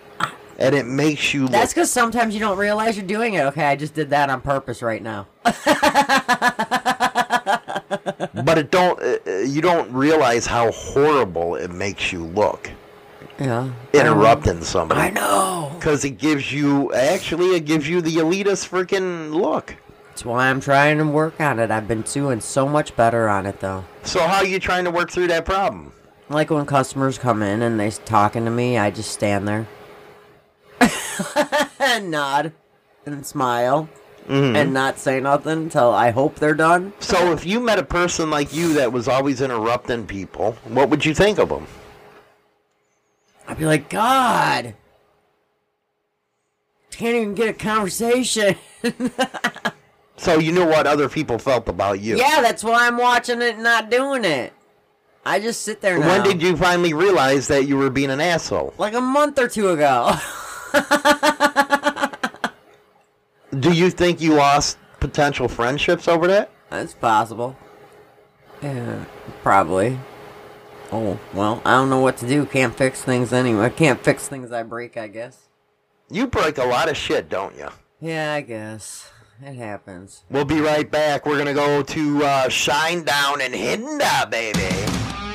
Speaker 1: And it makes you
Speaker 7: That's because sometimes you don't realize you're doing it. Okay, I just did that on purpose right now. *laughs*
Speaker 1: but it don't uh, uh, you don't realize how horrible it makes you look.
Speaker 7: Yeah.
Speaker 1: interrupting somebody.
Speaker 7: I know.
Speaker 1: Because it gives you, actually, it gives you the elitist freaking look.
Speaker 7: That's why I'm trying to work on it. I've been doing so much better on it, though.
Speaker 1: So, how are you trying to work through that problem?
Speaker 7: Like when customers come in and they're talking to me, I just stand there and *laughs* nod and smile
Speaker 8: Mm-hmm.
Speaker 7: and not say nothing until I hope they're done.
Speaker 8: So if you met a person like you that was always interrupting people, what would you think of them?
Speaker 7: I'd be like, God, can't even get a conversation. *laughs*
Speaker 8: So you knew what other people felt about you.
Speaker 7: yeah, that's why I'm watching it and not doing it. I just sit there now.
Speaker 8: When did you finally realize that you were being an asshole?
Speaker 7: Like a month or two ago. *laughs* *laughs*
Speaker 8: Do you think you lost potential friendships over that?
Speaker 7: That's possible. Yeah, probably. Oh, well, I don't know what to do. Can't fix things anyway. Can't fix things I break, I guess.
Speaker 8: You break a lot of shit, don't you?
Speaker 7: Yeah, I guess. It happens.
Speaker 8: We'll be right back. We're gonna go to uh, Shinedown and Hinda, baby.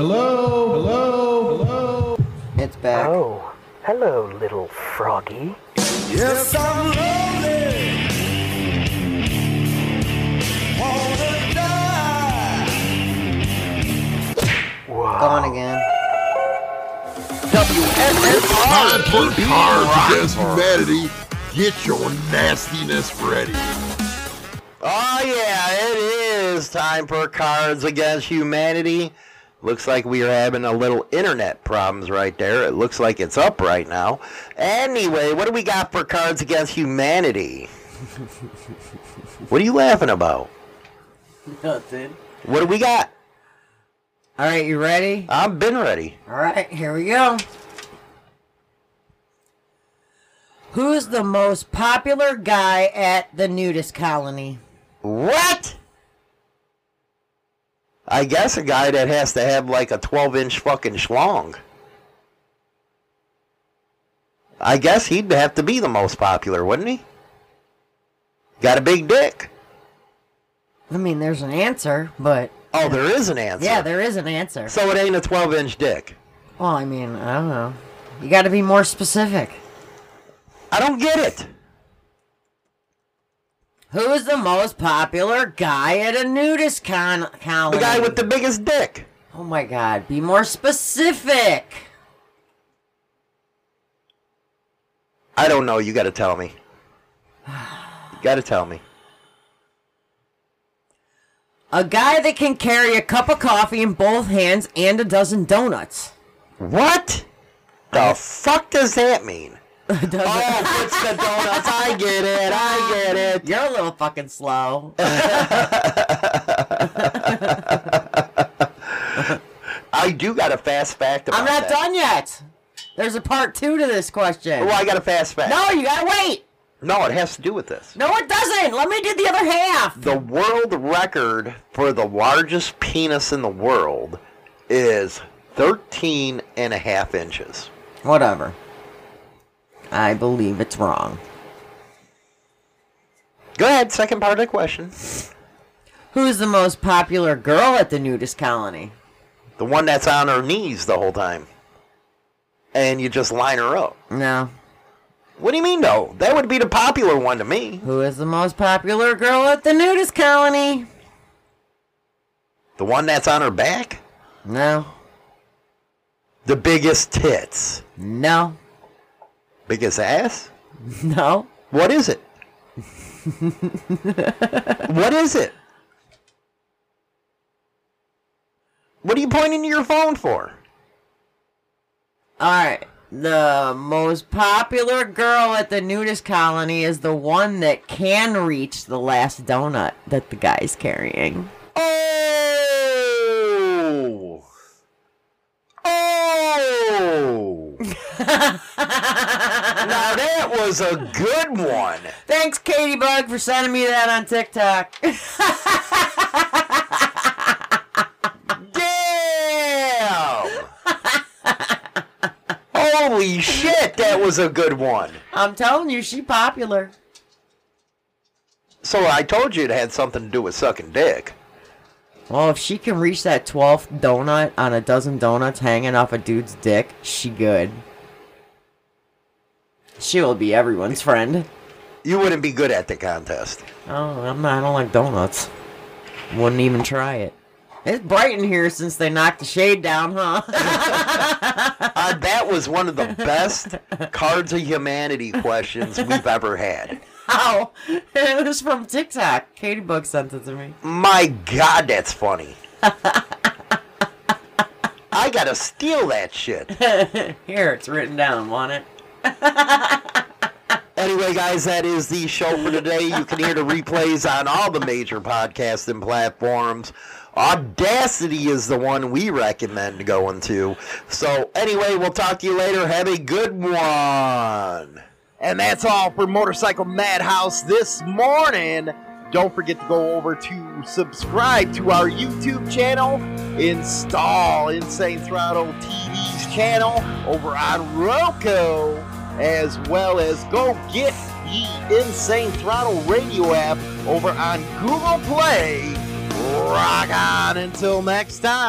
Speaker 9: Hello, hello, hello.
Speaker 7: It's back.
Speaker 8: Oh, hello, little froggy.
Speaker 10: Yes, I'm lonely. Wanna die.
Speaker 7: Gone again.
Speaker 3: Time for Cards Against Humanity. Get your nastiness ready.
Speaker 1: Oh yeah, it is time for Cards Against Humanity. Looks like we are having a little internet problems right there. It looks like it's up right now. Anyway, what do we got for Cards Against Humanity? what are you laughing about?
Speaker 7: Nothing.
Speaker 1: What do we got?
Speaker 7: All right, you ready?
Speaker 1: I've been ready.
Speaker 7: All right, here we go. Who's the most popular guy at the nudist colony?
Speaker 1: What? I guess a guy that has to have like a 12 inch fucking schlong. I guess he'd have to be the most popular, wouldn't he? Got a big dick.
Speaker 7: I mean, there's an answer, but
Speaker 1: Oh, there is an answer.
Speaker 7: yeah, there is an answer.
Speaker 1: So it ain't a 12 inch dick.
Speaker 7: Well, I mean, I don't know. You got to be more specific.
Speaker 1: I don't get it.
Speaker 7: Who's the most popular guy at a nudist con- colony?
Speaker 1: The guy with the biggest dick.
Speaker 7: Oh my god, be more specific.
Speaker 1: I don't know. You got to tell me. *sighs* You got to tell me.
Speaker 7: A guy that can carry a cup of coffee in both hands and a dozen donuts.
Speaker 1: What? The fuck does that mean? *laughs* oh, it's the donuts. I get it. I get it. *laughs*
Speaker 7: You're a little fucking slow. *laughs*
Speaker 1: I do got a fast fact about
Speaker 7: I'm not
Speaker 1: that.
Speaker 7: done yet. There's a part two to this question.
Speaker 1: Well, I got a fast fact.
Speaker 7: No, you gotta wait.
Speaker 1: No, it has to do with this.
Speaker 7: No, it doesn't. Let me do the other half.
Speaker 1: The world record for the largest penis in the world is 13 and a half inches.
Speaker 7: Whatever. I believe it's wrong.
Speaker 1: Go ahead, second part of the question.
Speaker 7: Who's the most popular girl at the nudist colony?
Speaker 1: The one that's on her knees the whole time. And you just line her up.
Speaker 7: No.
Speaker 1: What do you mean, no? That would be the popular one to me.
Speaker 7: Who is the most popular girl at the nudist colony?
Speaker 1: The one that's on her back?
Speaker 7: No.
Speaker 1: The biggest tits?
Speaker 7: No.
Speaker 1: Biggest ass? *laughs*
Speaker 7: No.
Speaker 1: What is it? what is it? What are you pointing to your phone for?
Speaker 7: Alright. The most popular girl at the nudist colony is the one that can reach the last donut that the guy's carrying.
Speaker 1: Oh! Oh! *laughs* now that was a good one.
Speaker 7: Thanks, Katie Bug, for sending me that on TikTok.
Speaker 1: Damn! Holy shit, that was a good one.
Speaker 7: I'm telling you, she popular.
Speaker 1: So I told you it had something to do with sucking dick.
Speaker 7: Well, if she can reach that 12th donut on a dozen donuts hanging off a dude's dick, she good. She will be everyone's friend.
Speaker 1: You wouldn't be good at the contest.
Speaker 7: Oh, I'm not. I don't like donuts. Wouldn't even try it. It's bright in here since they knocked the shade down, huh? *laughs*
Speaker 1: Uh, that was one of the best Cards of Humanity questions we've ever had.
Speaker 7: How? *laughs* It was from TikTok. Katie Bug sent it to me.
Speaker 1: My God, that's funny. I gotta steal that shit. *laughs*
Speaker 7: Here, it's written down. Want it?
Speaker 1: Anyway, guys, that is the show for today. You can hear the replays on all the major podcasting platforms. Audacity is the one we recommend going to. So, anyway, we'll talk to you later. Have a good one. And that's all for Motorcycle Madhouse this morning. Don't forget to go over to subscribe to our YouTube channel, install Insane Throttle TV's channel over on Roku, as well as go get the Insane Throttle radio app over on Google Play. Rock on until next time.